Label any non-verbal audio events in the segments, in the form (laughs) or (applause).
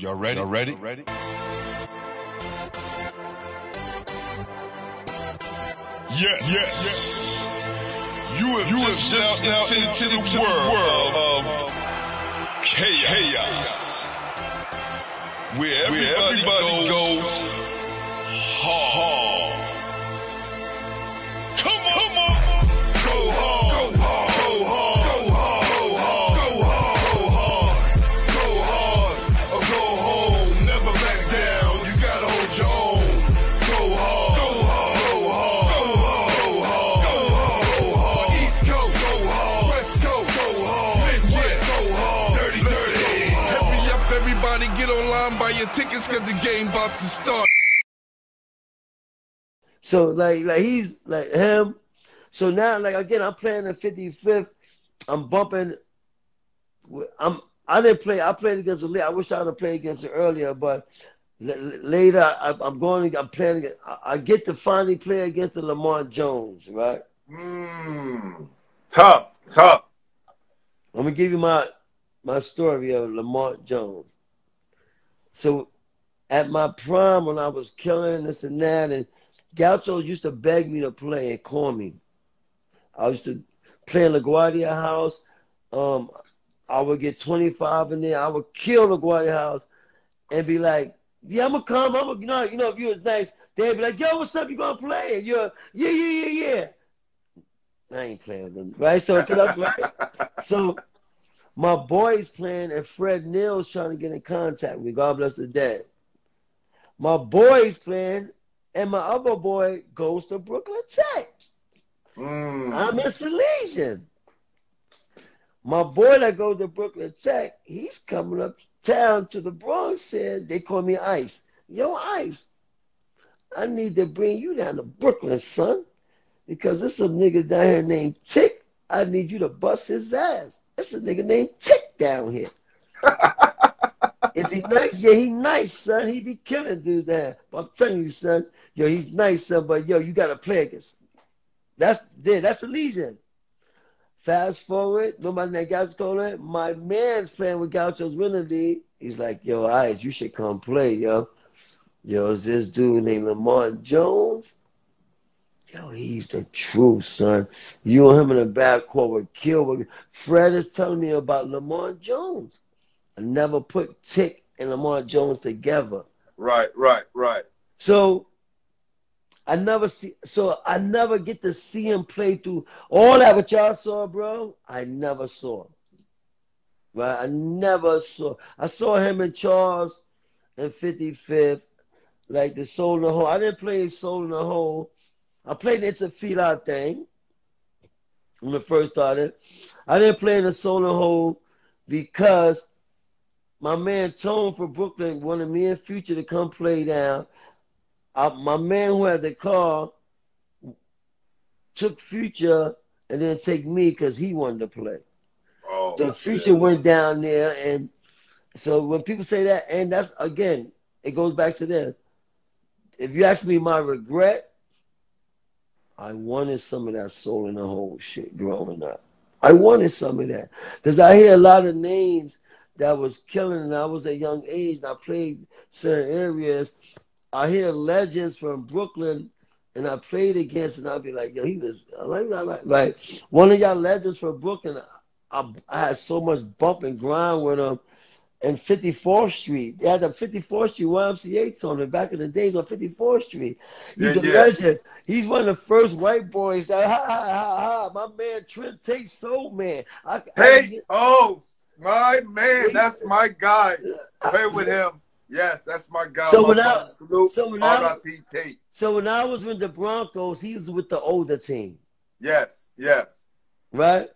Y'all ready? Y'all ready? Y'all ready? Yes. Yes. You have you just stepped out into, the world, of chaos. Where everybody, Where everybody goes, goes hard. Come cause the game about to start. So like like he's like him. So now like again I'm playing the 55th. I'm bumping. I'm I didn't play. I played against the. I wish I would have played against it earlier, but later I, I'm going. I'm playing. I, I get to finally play against the Lamont Jones. Right. Mmm. Tough, tough. I'm gonna give you my my story of Lamont Jones. So, at my prime, when I was killing this and that, and Gaucho used to beg me to play and call me. I used to play in LaGuardia House. Um, I would get 25 in there. I would kill LaGuardia House and be like, "Yeah, I'm gonna come. I'm gonna, you know, you know, if you was nice, they'd be like, "Yo, what's up? You gonna play?" And you're, "Yeah, yeah, yeah, yeah." I ain't playing with them, right? So, right? (laughs) so my boy's playing and Fred Neal's trying to get in contact with me. God bless the dead. My boy's playing and my other boy goes to Brooklyn Tech. Mmm. I'm in Salesian. My boy that goes to Brooklyn Tech, he's coming up town to the Bronx and they call me Ice. Yo, Ice, I need to bring you down to Brooklyn, son. Because there's a nigga down here named Tick. I need you to bust his ass. It's a nigga named Tick down here. (laughs) Is he nice? Yeah, he nice, son. He be killing dudes there. But I'm telling you, son, yo, he's nice, son. But yo, you gotta play against. That's there. That's a legion. Fast forward, nobody that Gaucho calling. My man's playing with Gaucho's winning league. He's like, yo, Ice, you should come play, yo. Yo, it's this dude named Lamont Jones. Yo, he's the truth, son. You and him in the backcourt would kill. Fred is telling me about Lamont Jones. I never put Tick and Lamont Jones together. Right, right, right. So I never see so I never get to see him play through all that what y'all saw, bro. I never saw. Right? I never saw. I saw him in Charles and 55th, like the soul in the hole. I didn't play soul in the hole. I played It's a Out thing when it first started. I didn't play in the soul in the hole because my man Tone for Brooklyn wanted me and Future to come play down. I, my man who had the car took Future and then take me because he wanted to play. Oh, The shit. Future went down there, and so when people say that, and that's again, it goes back to this. If you ask me my regret, I wanted some of that soul in the hole shit growing up. I wanted some of that because I hear a lot of names that was killing, and I was a young age, and I played certain areas. I hear legends from Brooklyn, and I played against, and I'd be like, yo, he was like, like, one of y'all legends from Brooklyn. I, I had so much bump and grind with him. And 54th Street, they had the 54th Street YMCA tournament back in the days on 54th Street. He's Yeah, a yeah. legend. He's one of the first white boys that ha ha ha ha. My man Trent Tate Soul Man. I, Hey, oh, my man, that's my guy. Play with him. Yes, that's my guy. So my when I-. Salute. so when I- So when I was with the Broncos, he was with the older team. Yes, yes. right?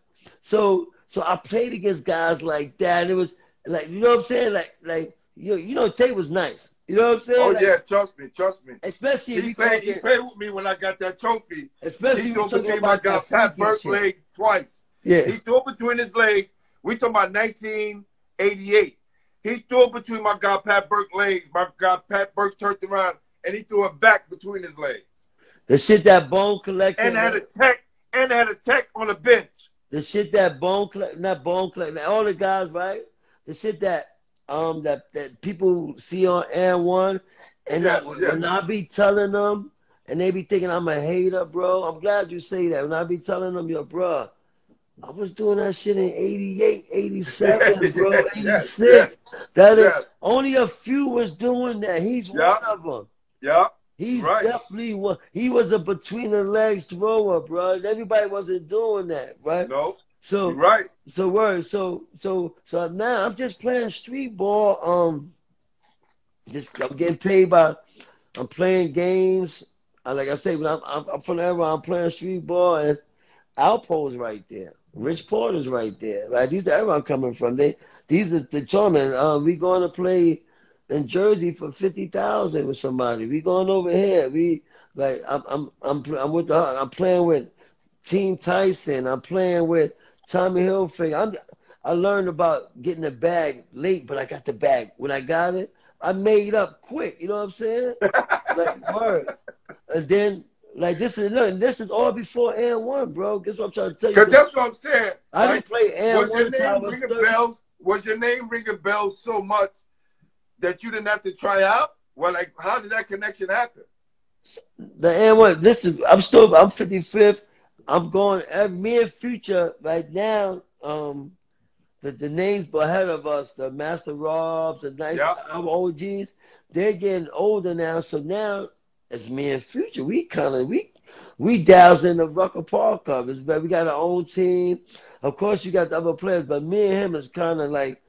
So so I played against guys like that. It was like you know what I'm saying? Like like you you know Tate was nice. You know what I'm saying? Oh Like, yeah, trust me, trust me. Especially if He played. He played with me when I got that trophy. especially He if threw between my guy Pat Burke legs twice. Yeah. He threw it between his legs. We talking about 1988. He threw it between my guy Pat Burke legs. My guy Pat Burke turned around and he threw it back between his legs. The shit that bone collector And had a tech and had a tech on the bench. the shit that bone collect not bone collect all the guys, right? The shit that um that that people see on Air One, and Yes, I, yes. when I be telling them, and they be thinking I'm a hater, bro. I'm glad you say that. When I be telling them, yo, bro, I was doing that shit in 88, 87, (laughs) bro, 86. yes, yes. That is Yes. only a few was doing that. He's Yeah. one of them. Yeah. He's Right. definitely one. He was a between the legs thrower, bro. Everybody wasn't doing that, right? No. So You're right. so word. So so so now I'm just playing street ball. Um, just I'm getting paid by. I'm playing games. Uh, like I say, when I'm, I'm, I'm from ever. I'm playing street ball, and Alpo's right there. Rich Porter's right there. Right, these are everyone coming from. They these are the tournament. Um, we going to play in Jersey for fifty thousand with somebody. We going over here. We like I'm I'm I'm I'm with the I'm playing with Team Tyson. I'm playing with Tommy Hilfiger. I'm I learned about getting the bag late, but I got the bag. When I got it, I made up quick. You know what I'm saying? (laughs) like word. And then like this is look, this is all before Air One, bro. Guess what I'm trying to tell you. Because that's what I'm saying. I Like, didn't play Air One. was One your name ringing 30. bells? Was your name ringing bells so much that you didn't have to try out? Well, like, how did that connection happen? The Air One. Listen, I'm still I'm 55th. I'm going every me and Future right now. Um, the the names ahead of us, the Master Robs, the nice Yeah. our OGs, they're getting older now. So now it's me and Future. We kind of we we doused in the Rucker Park covers, but we got our own team. Of course, you got the other players, but me and him is kind of like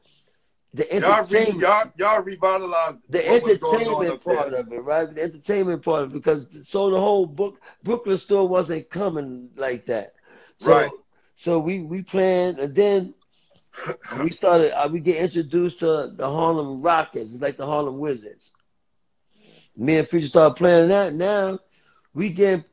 the Y'all, re, y'all, y'all revitalized the what was going on entertainment there. part of it, right? The entertainment part of it, because so the whole book Brooklyn store wasn't coming like that. So, Right. So we we planned, and then we started. Uh, we get introduced to the Harlem Rockets, it's like the Harlem Wizards. Me and Future started playing that. Now we get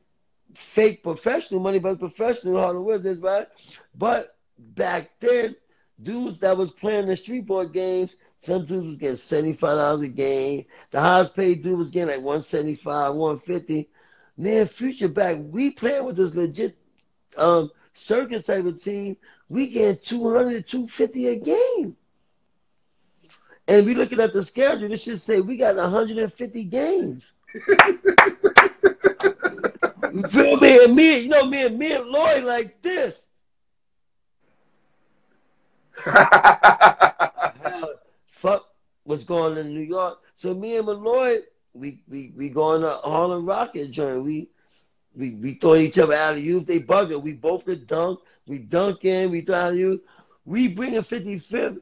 fake professional money, but professional Harlem Wizards, right? But back then, dudes that was playing the street board games, some dudes was getting seventy five dollars a game. The highest paid dude was getting like one seventy five, one fifty. Man, future back, we playing with this legit um circus type of team. We getting 200, 250 a game. And we looking at the schedule, this should say we got 150 games. you feel me? And me, you know, me and me and Lloyd like this. (laughs) fuck was going in New York. So me and Malloy, we we we going to Harlem Rocket joint. We we we throw each other out of you. They bugger. We both could dunk. We dunk in. We throw out of you. We bringing 55th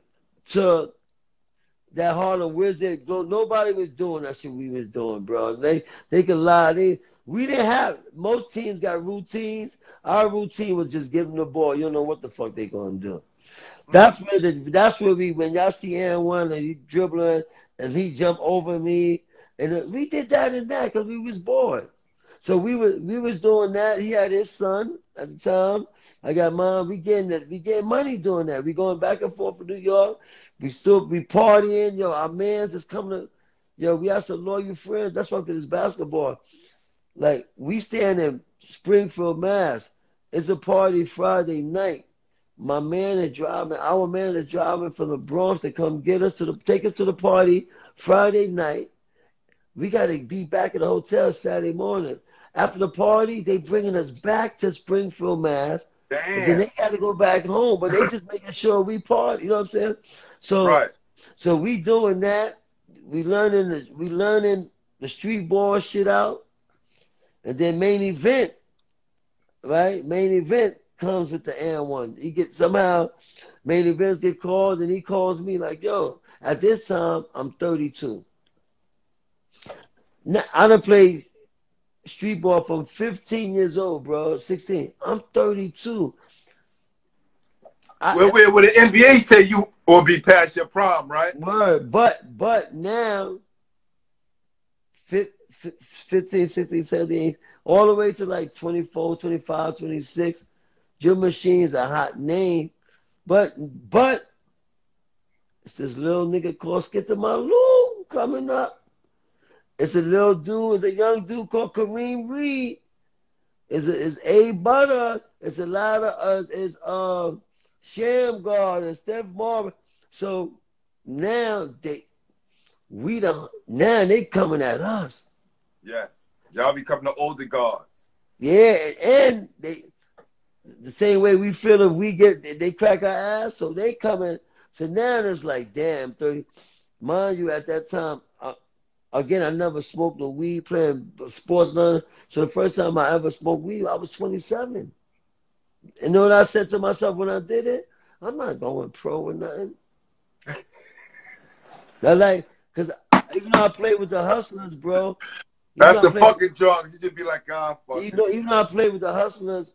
to that Harlem Wizard. No- Nobody was doing that shit we was doing, bro. They they could lie. They we didn't have most teams got routines. Our routine was just give them the ball. You don't know what the fuck they gonna do. That's where the that's where we when y'all see Aaron one and he dribbling and he jump over me and we did that and that because we was bored. So we were we was doing that. He had his son at the time. I got mine. We getting that. We getting money doing that. We going back and forth from New York. We still we partying. Yo, our man's is coming to. Yo, we have some loyal friends. That's why it's basketball. Like we stand in Springfield, Mass. It's a party Friday night. My man is driving. Our man is driving from the Bronx to come get us to the take us to the party Friday night. We got to be back at the hotel Saturday morning. After the party, they bringing us back to Springfield, Mass. And then they got to go back home, but they just making sure we party. You know what I'm saying? So, Right. so we doing that. We learning the, we learning the street ball shit out, and then main event, right? Main event comes with the Air One. He gets somehow main events get called, and he calls me like, "Yo, at this time I'm 32. Now I done played street ball from 15 years old, bro. 16. I'm 32. I, Well, where would the NBA say you will be past your prime, right? Word, but but now, fif- fif- 15, 16, 17, all the way to like 24, 25, 26, Jim Machine's a hot name. But but it's this little nigga called Skip to My Lou coming up. It's a little dude, it's a young dude called Kareem Reed. It's a, it's A Butter. It's a lot of uh, it's um Shammgod and Steph Marbury. So now they we don't now they coming at us. Yes. Y'all becoming the older guards. Yeah, and they the same way we feel if we get they crack our ass, so they coming. So now it's like, damn, 30. Mind you, at that time, uh, again, I never smoked no weed playing sports. None. So the first time I ever smoked weed, I was 27. And you know what I said to myself when I did it? I'm not going pro or nothing. (laughs) I like, cause even though I played with the hustlers, bro. That's the fucking drug. You just be like, ah, fuck. You know, even though I played with the hustlers,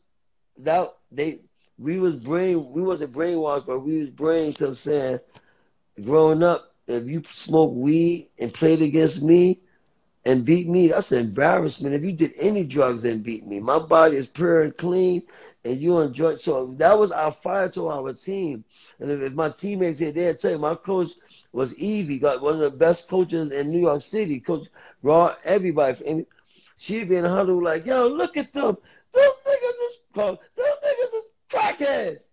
that they we was brain we wasn't brainwashed, but we was brain to saying growing up, if you smoke weed and played against me and beat me, that's an embarrassment. If you did any drugs and beat me, my body is pure and clean and you enjoy so that was our fire to our team. And if, if my teammates here, they'd tell you my coach was Evie, got one of the best coaches in New York City, Coach Raw, everybody. And she'd be in a huddle like, yo, look at them. Them niggas is them niggas is crackheads.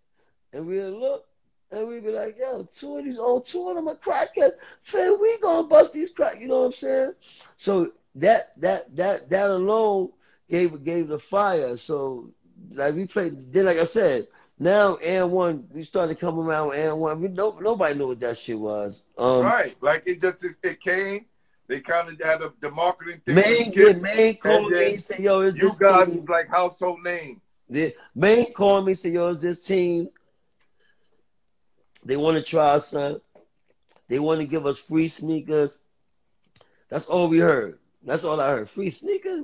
And we'd look and we'd be like, yo, two of these old two of them are crackheads. Fam, we gonna bust these crack, you know what I'm saying? So that that that that alone gave gave the fire. So like we played then like I said, now and one we started coming around with and one. We no, nobody knew what that shit was. Um right. Like it just it came. They kind of had a, the marketing thing. Main, yeah, main called me said, yo, it's You guys team. is like household names. The main called me said, yo, it's this team. They want to try us, son. They want to give us free sneakers. That's all we heard. That's all I heard. Free sneakers?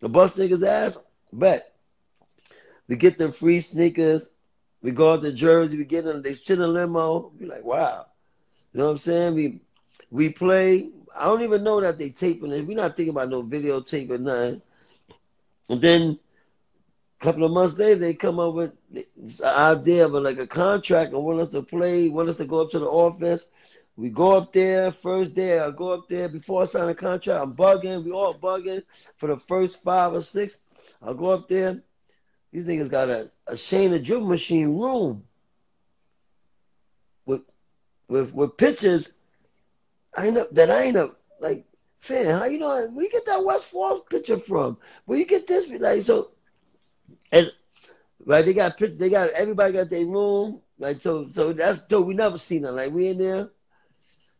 The bus niggas ass? Bet. We get them free sneakers. We go out to Jersey. We get them. They sit in limo. Be like, wow. You know what I'm saying? We we play. I don't even know that they taping it. We're not thinking about no videotape or nothing. And then couple of months later, they come up with this idea of like a contract and want us to play, want us to go up to the office. We go up there first day. I go up there before I sign a contract. I'm bugging. We all bugging for the first five or six. I go up there. These niggas got a, a Shayna dribble machine room with with with pictures. I end up that I ain't up like fan. How you know where you get that West Falls picture from? Where you get this? Like so, and right they got pic- they got everybody got their room. Like so so that's dope. We never seen that. Like we in there.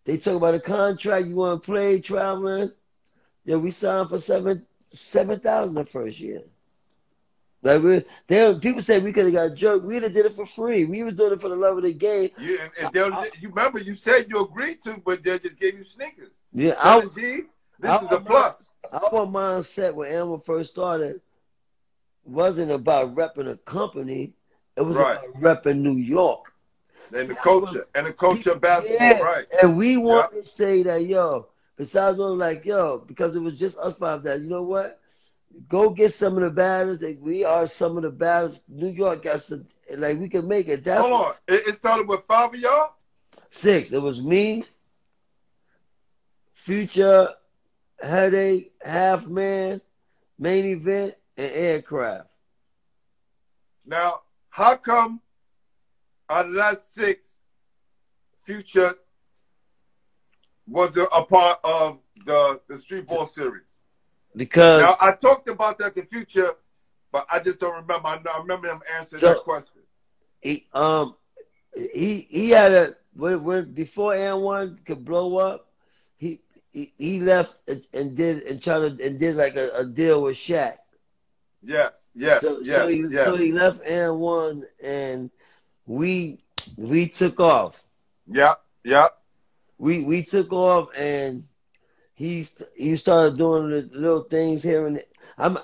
They talk about a contract you want to play traveling. Yeah, we signed for seven seven thousand the first year. Like we, they people say we could have got jerked. We'd have did it for free. We was doing it for the love of the game. Yeah, and, and they'll- you remember you said you agreed to, but they just gave you sneakers. Yeah, I, G's. This I- is a plus. our mindset when Emma first started wasn't about repping a company. It was Right. about repping New York. And the culture and the culture of basketball, Yeah. right? And we want to say that, yo, besides we like, yo, because it was just us five that, you know what? Go get some of the batters. That we are some of the batters. New York got some, like, we can make it. That's Hold on. It, it started with five of y'all? Six. It was me, Future, Headache, Half Man, Main Event, and Aircraft. Now, how come out of that six, Future was a a part of the, the Street Ball series? Because Now, I talked about that in Future, but I just don't remember. I, I remember him answering So- that question. he um he he had a when, when before N one could blow up, he he, he left and, and did and tried to and did like a, a deal with Shaq. Yes, yes, So, yes, so, he, yes. so he left N one and we we took off. yeah, yeah. We we took off and he he started doing the little things here and there. I'm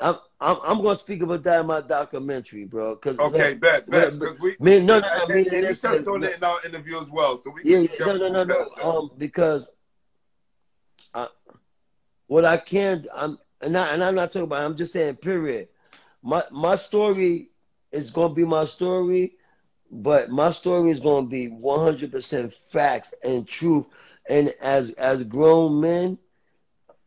I'm I'm, I'm gonna speak about that in my documentary, bro. Cause Okay, look, bet, bet. Because we, man, no, no, no, and, meaning and he this, touched on it in our interview as well. So we Yeah, yeah, no, no, no, no. Um, because I, what I can, I'm and, I, and I'm not talking about. I'm just saying, period. My my story is gonna be my story, but my story is gonna be 100 percent facts and truth. And as as grown men,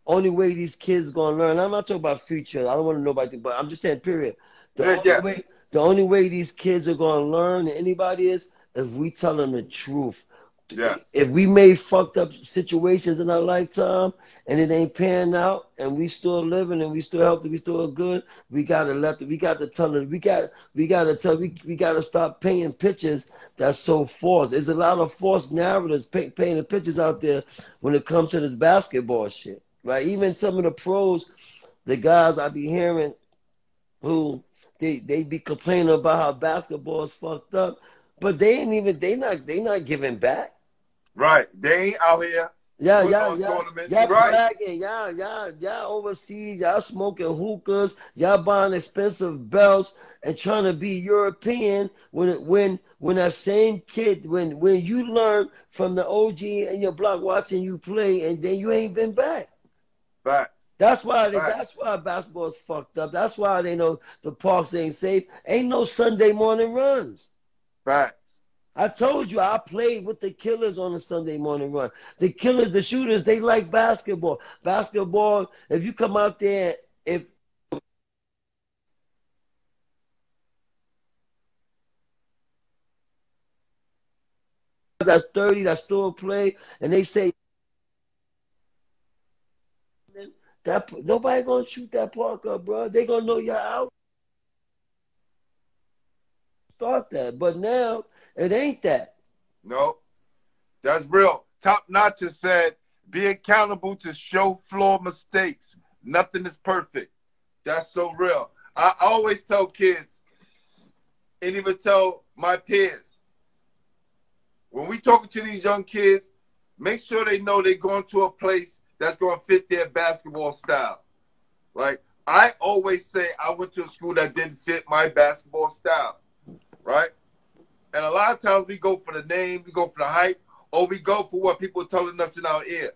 only way these kids are gonna learn. I'm not talking about future. I don't want to know about it, but I'm just saying, period. The Yeah, only yeah. way the only way these kids are gonna learn anybody is if we tell them the truth Yes. if we made fucked up situations in our lifetime and it ain't panning out and we still living and we still healthy, we still good, we gotta let we got to tell it, we got we gotta tell we we gotta stop painting pictures that's so false. There's a lot of false narratives pa- painting pictures out there when it comes to this basketball shit. Right? Even some of the pros, the guys I be hearing who they they be complaining about how basketball is fucked up, but they ain't even they not they not giving back. Right. They ain't out here. Yeah, yeah, yeah. Y'all right. bragging, y'all, y'all, y'all overseas, y'all smoking hookahs, y'all buying expensive belts and trying to be European when when when that same kid when when you learn from the OG and your block watching you play and then you ain't been back. Facts. That's why they, Right. that's why basketball is fucked up. That's why they know the parks ain't safe. Ain't no Sunday morning runs. Facts. I told you I played with the killers on a Sunday morning run. The killers, the shooters, they like basketball. Basketball, if you come out there, if that's 30 that still play and they say that nobody gonna shoot that park up, bro. They gonna know you're out. Start that. But now it ain't that. No. That's real. Top Notch has said, be accountable to show floor mistakes. Nothing is perfect. That's so real. I always tell kids, and even tell my peers, when we talking to these young kids, make sure they know they're going to a place that's going to fit their basketball style. Like I always say, I went to a school that didn't fit my basketball style, right? And a lot of times we go for the name, we go for the hype, or we go for what people are telling us in our ear.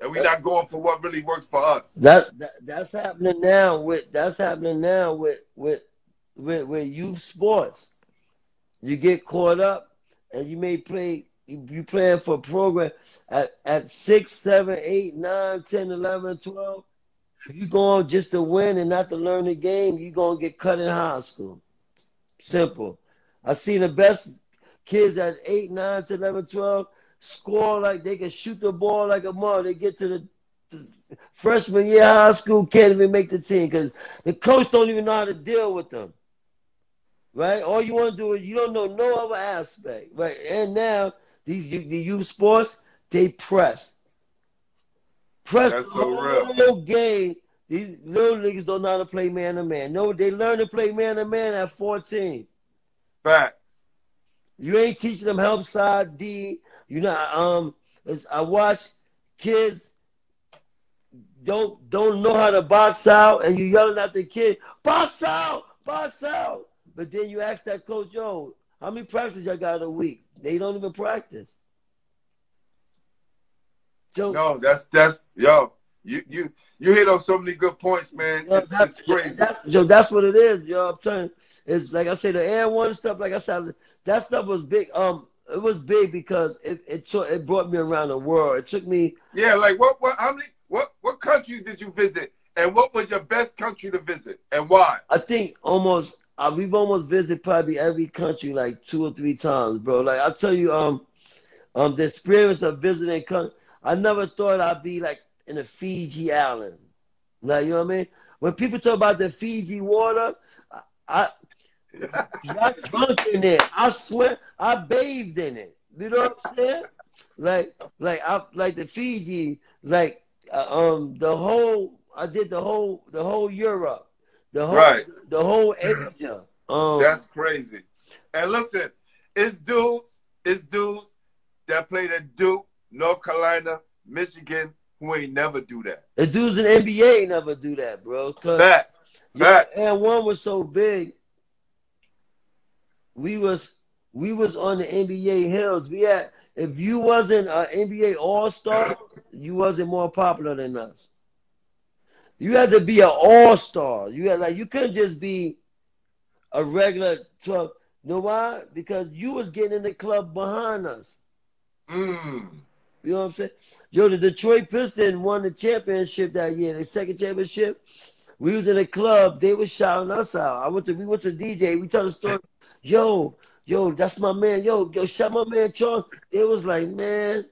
And we're not going for what really works for us. That, that that's happening now with that's happening now with with with with youth sports. You get caught up and you may play you playing for a program at, at six, seven, eight, nine, ten, eleven, twelve. If you going just to win and not to learn the game, you're gonna get cut in high school. Simple. I see the best kids at 8, 9 to 11, 12 score like they can shoot the ball like a mother. They get to the, the freshman year high school, can't even make the team because the coach don't even know how to deal with them. Right? All you want to do is you don't know no other aspect. Right? And now these you- the youth sports, they press. Press That's the so real. whole game. These little niggas don't know how to play man to man. No, they learn to play man to man at 14. Facts. You ain't teaching them help side D. You know, um, I watch kids don't don't know how to box out, and you yelling at the kid, box out, box out. But then you ask that coach, yo, how many practices y'all got a week? They don't even practice. So No, that's that's yo. You you you hit on so many good points, man. yo, It's, that's, it's crazy. that- yo, that's what it is, yo. I'm telling you, it's like I say, the air one stuff. Like I said, that stuff was big. Um, it was big because it it took it brought me around the world. It took me Yeah, like what what how many what what country did you visit, and what was your best country to visit, and why? I think almost uh, we've almost visited probably every country like two or three times, bro. Like I tell you, um, um, the experience of visiting country, I never thought I'd be like in a Fiji island. Now you know what I mean? When people talk about the Fiji water, I, I I drunk in it. I swear, I bathed in it. You know what I'm saying? Like, like I like the Fiji, like uh, um the whole. I did the whole the whole Europe, the whole Right. the whole Asia. Um, That's crazy. And listen, it's dudes, it's dudes that played at Duke, North Carolina, Michigan, who ain't never do that. the dudes in the NBA never do that, bro. Facts. Yeah, and one was so big. We was we was on the NBA hills. We had if you wasn't an NBA All Star, you wasn't more popular than us. You had to be an All Star. You had like you couldn't just be a regular twelve. You know why? Because you was getting in the club behind us. Mm. You know what I'm saying? Yo, the Detroit Pistons won the championship that year, the second championship. We was in a club, they was shouting us out. I went to we went to DJ, we told the story, yo, yo, that's my man. Yo, yo, shout my man Charles. It was like, man,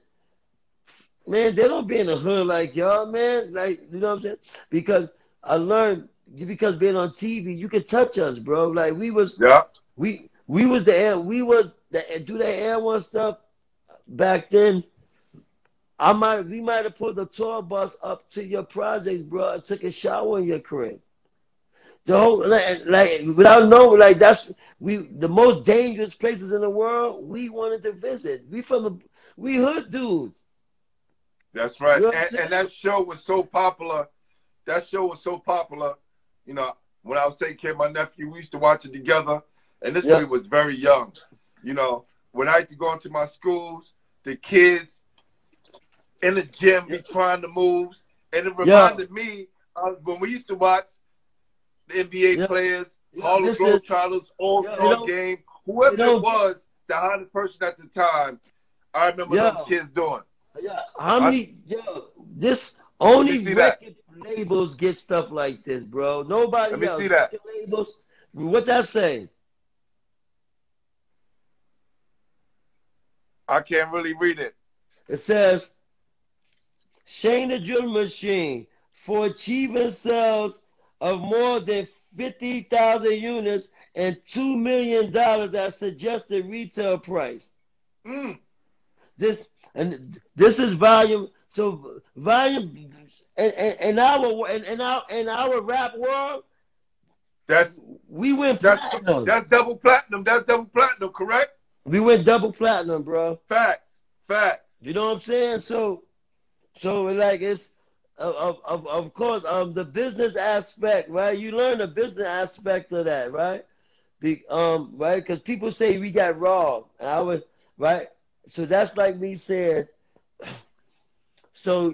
man, they don't be in the hood like y'all, man. Like, you know what I'm saying? Because I learned because being on TV, you can touch us, bro. Like we was, Yeah. we we was the air, we was the do the air one stuff back then. I might we might have pulled the tour bus up to your projects, bro. and took a shower in your crib. The whole like, like without knowing, like that's we the most dangerous places in the world. We wanted to visit. We from the we hood dudes. That's right. You know And, and that show was so popular. That show was so popular. You know, when I was taking care of my nephew, we used to watch it together. And this boy was very young. You know, when I used to go into my schools, the kids in the gym be trying the moves. And it Yeah. reminded me of when we used to watch the NBA Yeah. players, Yeah, this is- Globetrotters, All Yeah, Star you know- Game, whoever you know- it was, the hottest person at the time. I remember Yeah. those kids doing. Yeah, how many? Yo, this only see that. record labels get stuff like this, bro. Nobody Let me else. see that. Record labels. What that say? I can't really read it. It says, Shane the Dribble Machine for achieving sales of more than 50,000 units and $2 million at suggested retail price. Mm. This and this is volume. So volume in, in, in our in, in our in our rap world, That's we went that's platinum. that's double platinum. That's double platinum, correct? we went double platinum, bro. Facts. Facts. You know what I'm saying? So, so like it's of of of course um the business aspect, right? You learn the business aspect of that, right? Be, um right because people say we got robbed. And I was right. So that's like me saying. (clears throat) So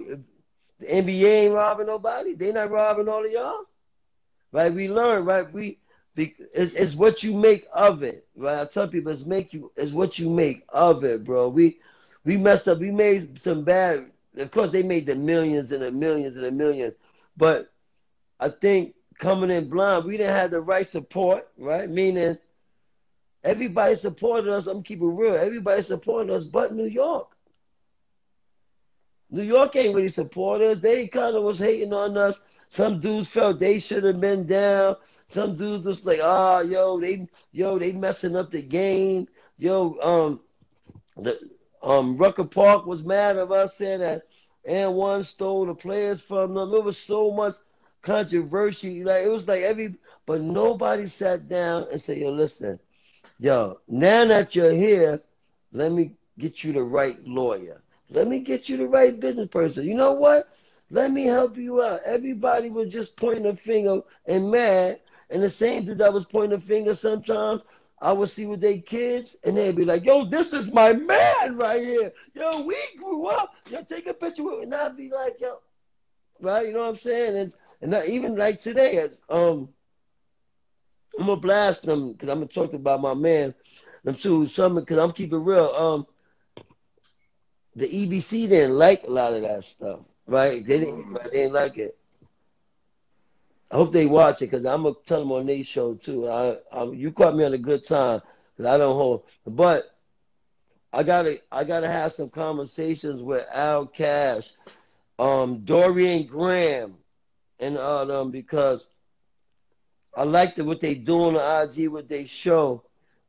the NBA ain't robbing nobody. They not robbing all of y'all, right? We learn, right? We it's, it's what you make of it, right? I tell people it's make you it's what you make of it, bro. We we messed up. We made some bad. Of course, they made the millions and the millions and the millions, but I think coming in blind, we didn't have the right support, right? Meaning, everybody supported us. I'm keeping real. Everybody supported us, but New York. New York ain't really support us. They kind of was hating on us. Some dudes felt they should have been down. Some dudes was like, ah, yo, they, yo, they messing up the game. Yo, um, the um Rucker Park was mad at us saying that and one stole the players from them. It was so much controversy. Like it was like every but nobody sat down and said, Yo, listen, yo, now that you're here, let me get you the right lawyer. Let me get you the right business person. You know what? Let me help you out. Everybody was just pointing a finger and mad. And the same dude that was pointing a finger sometimes I would see with their kids, and they'd be like, "Yo, this is my man right here. Yo, we grew up. Yo, take a picture with me." And I'd be like, "Yo, right? You know what I'm saying?" And and not even like today, um, I'm gonna blast them because I'm gonna talk about my man. Them too, some because I'm keeping real. Um, the EBC didn't like a lot of that stuff, right? They didn't, they didn't like it. I hope they watch it because I'm gonna tell them on their show too. I, I, you caught me on a good time because I don't hold, but I gotta I gotta have some conversations with Al Cash, um, Dorian Graham, and uh, them because I like the, what they do on the IG, what they show.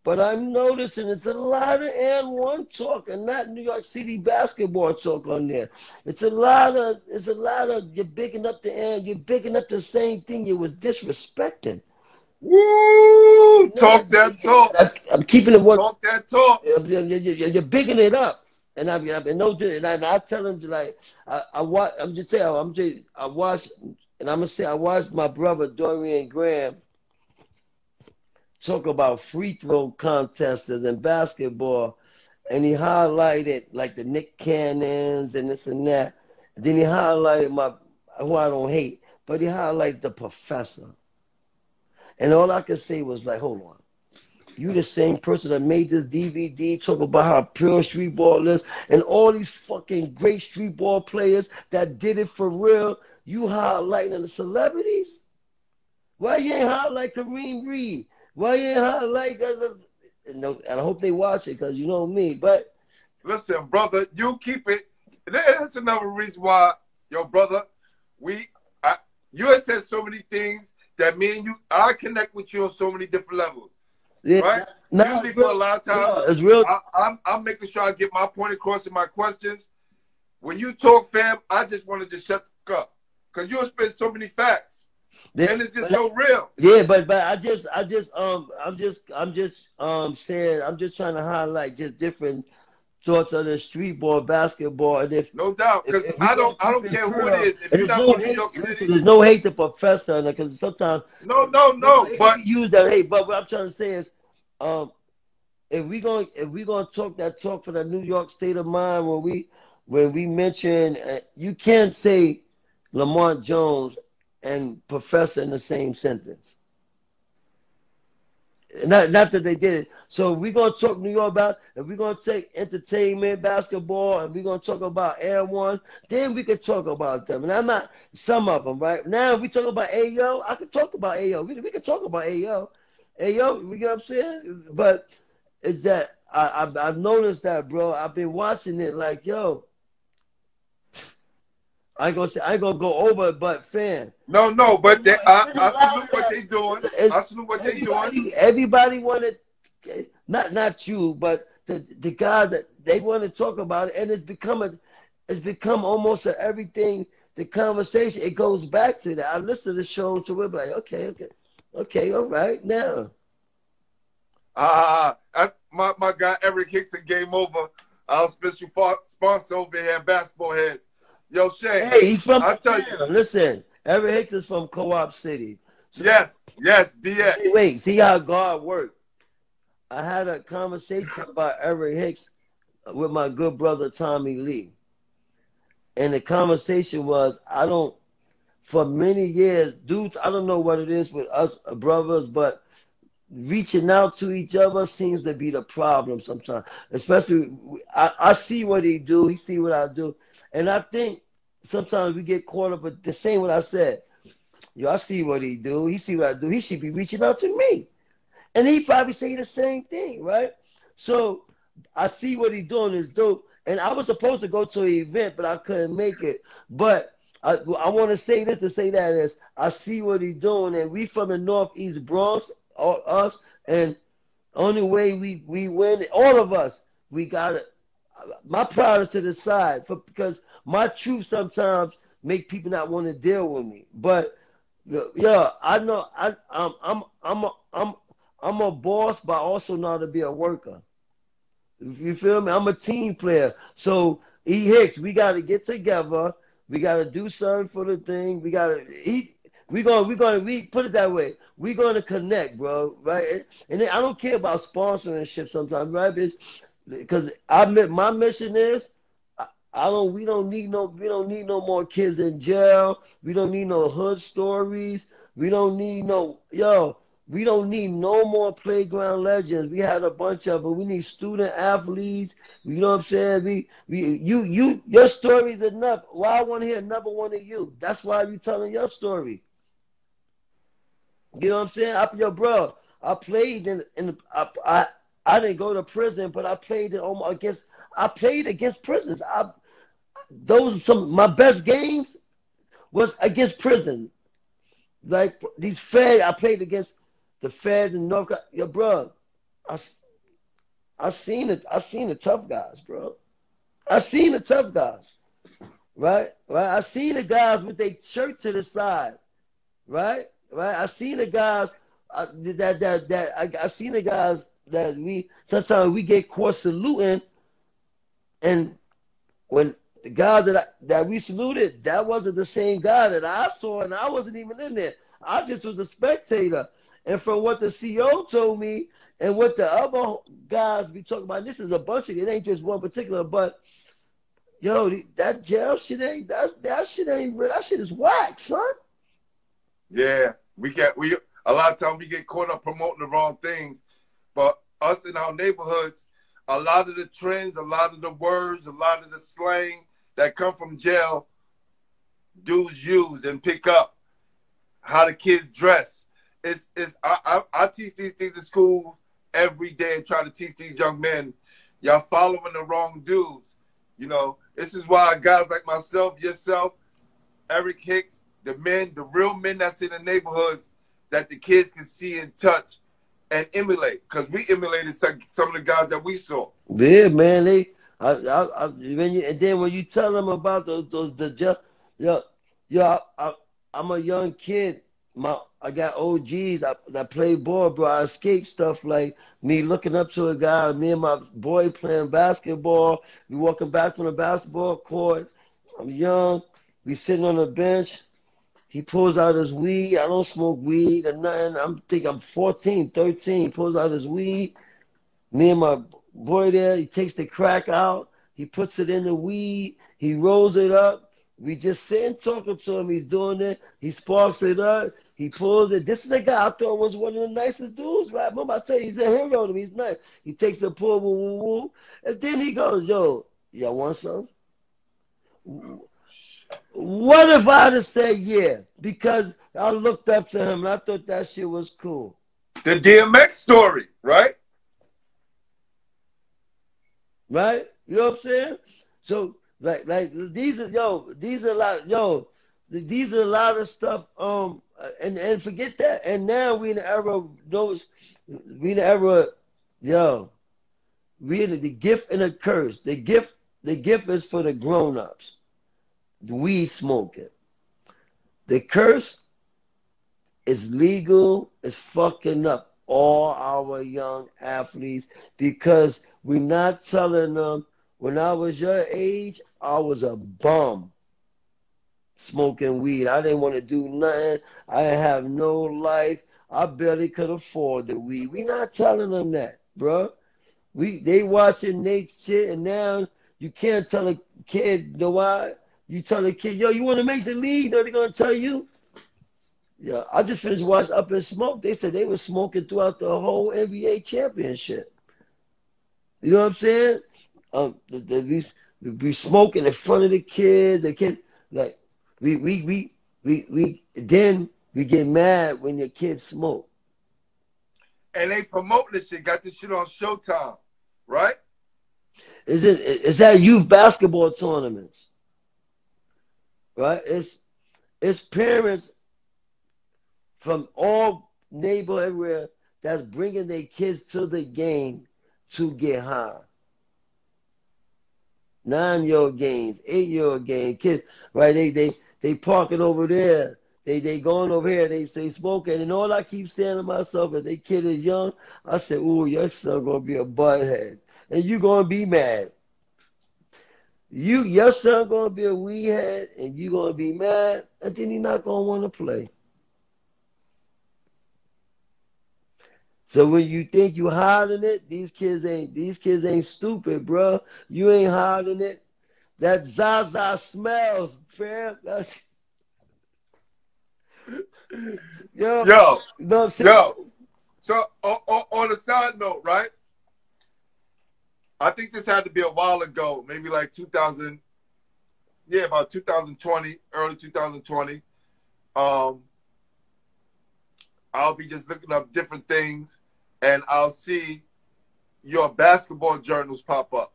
But I'm noticing it's a lot of and one talk and not New York City basketball talk on there. It's a lot of it's a lot of you're bigging up the and you're bigging up the same thing you was disrespecting. Woo! Talk that talk. I, I'm keeping it one. Talk that talk. You're, you're, you're bigging it up, and I've, I've been no. And I, and I tell them to like I, I watch. I'm just saying. I'm just I watched, and I'm gonna say I watched my brother Dorian Graham talk about free throw contests and basketball, and he highlighted like the Nick Cannons and this and that. And then he highlighted my who I don't hate, but he highlighted the professor. And all I could say was like, hold on. You the same person that made this DVD talk about how pure street ball is and all these fucking great street ball players that did it for real. You highlighting the celebrities? Why you ain't highlight Kareem Reed? Why you ain't highlight? Uh, and I hope they watch it because you know me. But listen, brother, you keep it. That's another reason why, your brother, we, I, you have said so many things that me and you, I connect with you on so many different levels. Yeah, right? no, Usually for a lot of times, no, it's real. I, I'm, I'm making sure I get my point across in my questions. When you talk, fam, I just want to just shut the fuck up. Because you'll spit so many facts. And it's just but- so real. Yeah, but but I just I just um I'm just I'm just um saying I'm just trying to highlight just different thoughts on the street ball basketball and if No doubt. Because if- if we I don't I don't care who it is. If you're there's not no from New hate, York listen, City, there's no hate to professor because sometimes no, no, no. But used that hate. But what I'm trying to say is, um, if we going if we gonna talk that talk for the New York state of mind when we when we mention uh, you can't say Lamont Jones and professor in the same sentence. Not not that they did it. So we're gonna talk New York about if we're gonna take entertainment, basketball, and we're gonna talk about Air One, then we can talk about them. And I'm not some of them, right? Now if we talk about AO, I could talk about AO. We, we could talk about AO. AO, you know what I'm saying? But it's that I, I've, I've noticed that, bro. I've been watching it like, yo, I ain't gonna say I ain't gonna go over it, but fan. no, no. But they, I, It's been a I salute what they doing. It's- I salute what they doing. everybody, everybody wanted, not not you, but the the guy that they want to talk about it, and it's become a, it's become almost a everything. The conversation it goes back to that. I listen to the show, so we're like, okay, okay, okay, all right, now. Ah, that's my, my guy Eric Hickson. Game over. Our special sponsor over here, Basketball Heads. Yo, Shay. Hey, he's from. I'll tell you. Listen, Eric Hicks is from Co-op City. So- Yes, yes, BX. Wait, wait, see how God worked. I had a conversation about Eric Hicks with my good brother Tommy Lee. And the conversation was, I don't, for many years, dudes, I don't know what it is with us brothers, but reaching out to each other seems to be the problem sometimes. Especially, I, I see what he do, he see what I do. And I think sometimes we get caught up with the same what I said. I see what he do. He see what I do. He should be reaching out to me. And he probably say the same thing, right? So I see what he doing is dope. And I was supposed to go to an event, but I couldn't make it. But I, I want to say this to say that is I see what he doing, and we from the Northeast Bronx, all, us, and only way we we win, all of us, we got to My pride is to the side for, because my truth sometimes make people not want to deal with me. But yeah, I know I I'm I'm I'm a, I'm I'm a boss, but I also know how to be a worker. You feel me? I'm a team player. So E Hicks, we got to get together. We got to do something for the thing. We got to eat. We gonna we gonna we put it that way. We gonna connect, bro. Right? And, I don't care about sponsorship sometimes, right? Because I my mission is I, don't we don't need no we don't need no more kids in jail. We don't need no hood stories. We don't need no yo. We don't need no more playground legends. We had a bunch of them. We need student athletes. You know what I'm saying? We, we, you, you, your story is enough. Why I want to hear another one of you? That's why you telling your story. You know what I'm saying? I, yo, bro, I played in, in I, I, I didn't go to prison, but I played in almost against. I played against prisons. I, those some my best games was against prison. Like these feds, I played against the feds in North Carolina. Yo, bro, I, I seen it. I seen the tough guys, bro. I seen the tough guys, right? Right. I seen the guys with their shirt to the side, right? Right. I seen the guys uh, that that that I, I seen the guys that we sometimes we get caught saluting, and when the guy that I, that we saluted, that wasn't the same guy that I saw, and I wasn't even in there. I just was a spectator. And from what the CEO told me and what the other guys be talking about, this is a bunch of it ain't just one particular, but yo, that jail shit ain't that shit ain't real. That shit is whack, son. Yeah, we get we a lot of times we get caught up promoting the wrong things, but us in our neighborhoods, a lot of the trends, a lot of the words, a lot of the slang that come from jail, dudes use and pick up how the kids dress. It's it's I I, I teach these things in school every day and try to teach these young men, y'all following the wrong dudes. You know, this is why guys like myself, yourself, Eric Hicks, the men, the real men that's in the neighborhoods that the kids can see and touch and emulate. Because we emulated some, some of the guys that we saw. Yeah, man. They, I, I, I, when you, and then when you tell them about those, those the just, yo, yo, I, I'm a young kid. My, I got OGs I, that play ball, bro. I escape stuff like me looking up to a guy, me and my boy playing basketball. We walking back from the basketball court. I'm young. We sitting on the bench. He pulls out his weed. I don't smoke weed or nothing. I'm think I'm 14, 13. He pulls out his weed. Me and my boy there, he takes the crack out. He puts it in the weed. He rolls it up. We just sitting talking to him. He's doing it. He sparks it up. He pulls it. This is a guy I thought was one of the nicest dudes, right? Remember I tell you, he's a hero to me. He's nice. He takes a pull, woo, woo, woo. And then he goes, yo, y'all want some? What if I'd have said yeah? Because I looked up to him and I thought that shit was cool. The DMX story, right? Right? You know what I'm saying? So like like these are yo, these are a lot yo, these are a lot of stuff. Um and and forget that. And now we in the era those we in the era yo, we in the, the gift and the curse. The gift the gift is for the grown ups. The smoke it. The curse is legal, is fucking up all our young athletes because we're not telling them when I was your age, I was a bum smoking weed. I didn't want to do nothing. I have no life. I barely could afford the weed. We're not telling them that, bro. We they watching Nate shit, and now you can't tell a kid, you know why? You tell the kid, yo, you want to make the league? They're gonna tell you? Yeah, I just finished watching Up in Smoke. They said they were smoking throughout the whole NBA championship. You know what I'm saying? Um, the, the, we we smoking in front of the kids. The kid like we we we we we then we get mad when your kids smoke. And they promote this shit. Got this shit on Showtime, right? Is it is that youth basketball tournaments? Right? It's it's parents from all neighborhood everywhere that's bringing their kids to the game to get high. Nine year old games, eight year old games, kids, right? They they they parking over there. They they going over here. They they smoking, and all I keep saying to myself, if they kid is young, I say, "Ooh, your son gonna be a butthead, and you gonna be mad." You your son gonna be a weed head, and you gonna be mad, and then he not gonna want to play. So when you think you hiding it, these kids ain't these kids ain't stupid, bro. You ain't hiding it. That Zaza smells, fam. That's (laughs) yo, Yo, no, yo. So on, on, on a side note, right? I think this had to be a while ago, maybe like 2000, yeah, about 2020, early 2020. Um, I'll be just looking up different things, and I'll see your basketball journals pop up.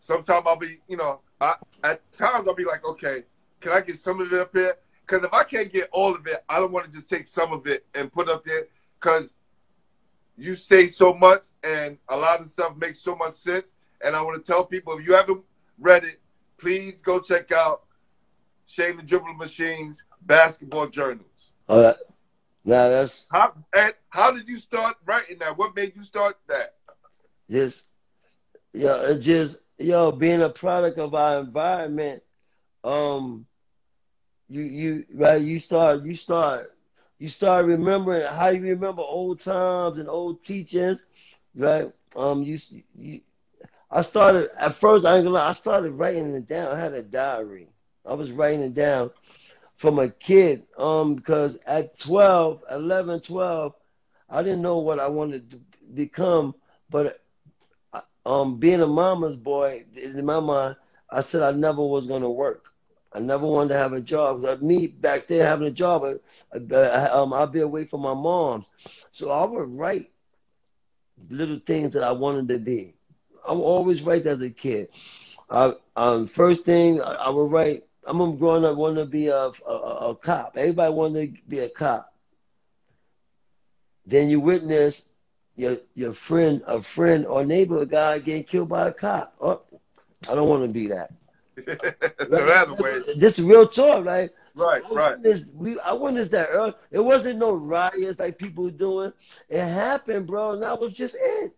Sometimes I'll be, you know, I, at times I'll be like, okay, can I get some of it up here? Because if I can't get all of it, I don't want to just take some of it and put up there. Because you say so much, and a lot of stuff makes so much sense. And I want to tell people if you haven't read it, please go check out Shane the Dribble Machines basketball journals. Oh, that, now that's How and how did you start writing that? What made you start that? just yo, it just yo being a product of our environment. Um, you you right you start you start you start remembering how you remember old times and old teachings, right? Um, you you. I started at first. I ain't gonna lie. I started writing it down. I had a diary. I was writing it down from a kid. Um, because at 12, 11, 12, I didn't know what I wanted to become, but um, being a mama's boy, in my mind, I said I never was gonna work. I never wanted to have a job. Like me back there having a job, I, I, um, I'd be away from my mom's. So I would write little things that I wanted to be. I'm always right as a kid. I, um, first thing I, I would write. I'm growing up wanting to be a, a, a cop. Everybody wanted to be a cop. Then you witness your your friend, a friend or neighbor, a guy getting killed by a cop. Oh, I don't want to be that. (laughs) that way. This is real talk, right? Right, I right. witnessed, we, I witnessed that early. It wasn't no riots like people doing. It happened, bro, and that was just it.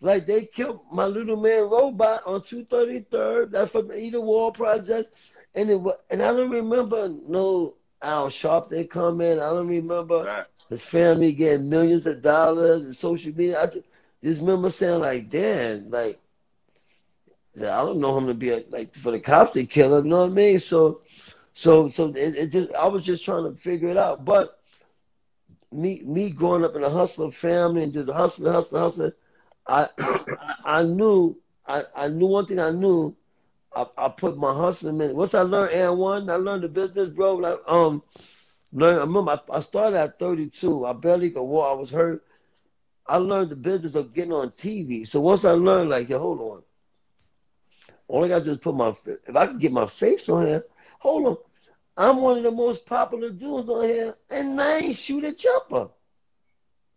Like they killed my little man robot on 233rd. That's from the Edenwald Project. And it was, and I don't remember no Al Sharpton come in. I don't remember his family getting millions of dollars and social media. I just, just remember saying like, damn, like I don't know him to be a, like for the cops to kill him. You know what I mean? So, so, so it, it just I was just trying to figure it out. But me, me growing up in a hustler family and just hustling, hustling, hustling, I, I, knew, I, I knew one thing. I knew, I, I put my hustling in. Once I learned and one, I learned the business, bro. Like um, learn. I remember I, I started at 32. I barely could walk. I was hurt. I learned the business of getting on TV. So once I learned, like, yo, hold on. All I got to do is put my, if I can get my face on here, hold on. I'm one of the most popular dudes on here, and I ain't shoot a jumper.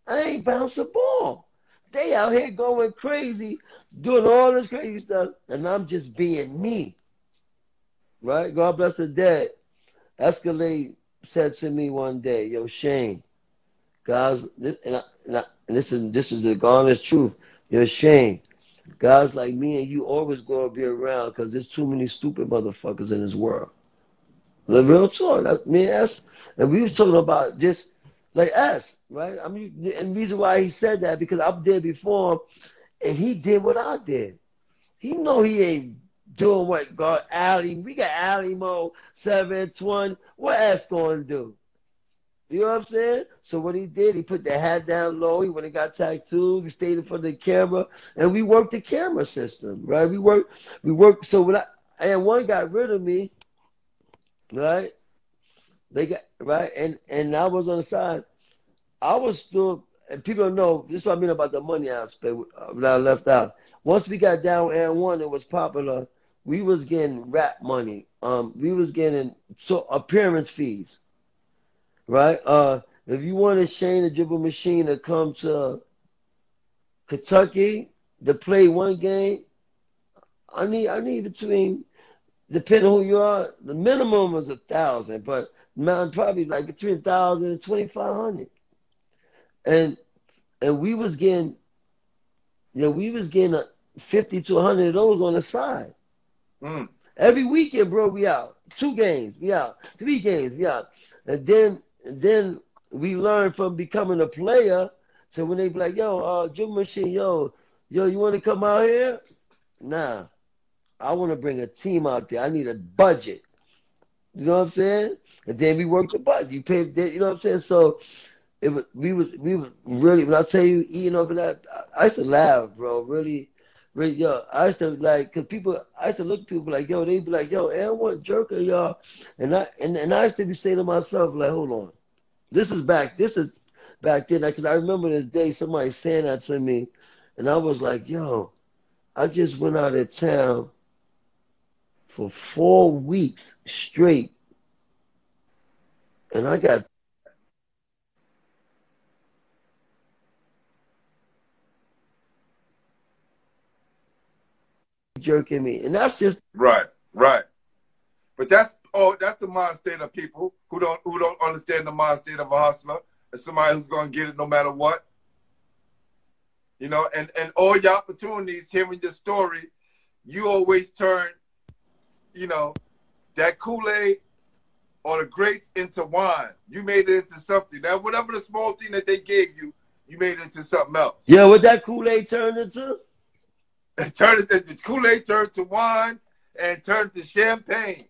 I ain't bounce a ball. They out here going crazy, doing all this crazy stuff, and I'm just being me. Right? God bless the dead. Escalade said to me one day, "Yo, Shane, this, and, I, and, I, and this is this is the honest truth. Yo, Shane, guys like me and you always gonna be around because there's too many stupid motherfuckers in this world. The real talk. Me us, and we was talking about just like us, right? I mean, and the reason why he said that because I'm there before him, and he did what I did. He know he ain't doing what God Ali. We got Ali Mo seven twenty. What else gonna do? You know what I'm saying? So what he did, he put the hat down low. He went and got tattoos. He stayed in front of the camera, and we worked the camera system, right? We worked, we worked. So when I AND 1 got rid of me, right? They got right, and and I was on the side. I was still, and people know. This is what I mean about the money aspect uh, that I left out. Once we got down AND 1, it was popular. We was getting rap money. Um, we was getting so appearance fees, right? Uh, if you wanted Shane the Dribble Machine to come to Kentucky to play one game, I need I need between depending on who you are, the minimum was a thousand, but man, probably like between a thousand and twenty five hundred. And and we was getting, know, we was getting a fifty to hundred of those on the side. Mm. Every weekend, bro, we out. Two games, we out. Three games, we out. And then and then we learn from becoming a player. So when they be like, yo, uh, Jim Machine, yo, yo, you want to come out here? Nah. I want to bring a team out there. I need a budget. You know what I'm saying? And then we work the budget. You pay, you know what I'm saying? So it was, we was, we was really. When I tell you, eating over that, I used to laugh, bro. Really, really, yo. I used to like, cause people, I used to look at people like, yo, they be like, yo, and what jerker, y'all, and I, and, and I used to be saying to myself, like, hold on, this is back, this is back then, because I remember this day somebody saying that to me, and I was like, yo, I just went out of town for four weeks straight. And I got jerking me. And that's just Right, right. But that's oh, that's the mind state of people who don't who don't understand the mind state of a hustler and somebody who's gonna get it no matter what. You know, and and all your opportunities hearing your story, you always turn, you know, that Kool Aid or the grapes into wine. You made it into something. Now, whatever the small thing that they gave you, you made it into something else. yeah, what that Kool-Aid turned into? It. The Kool Aid turned to wine and turned to champagne.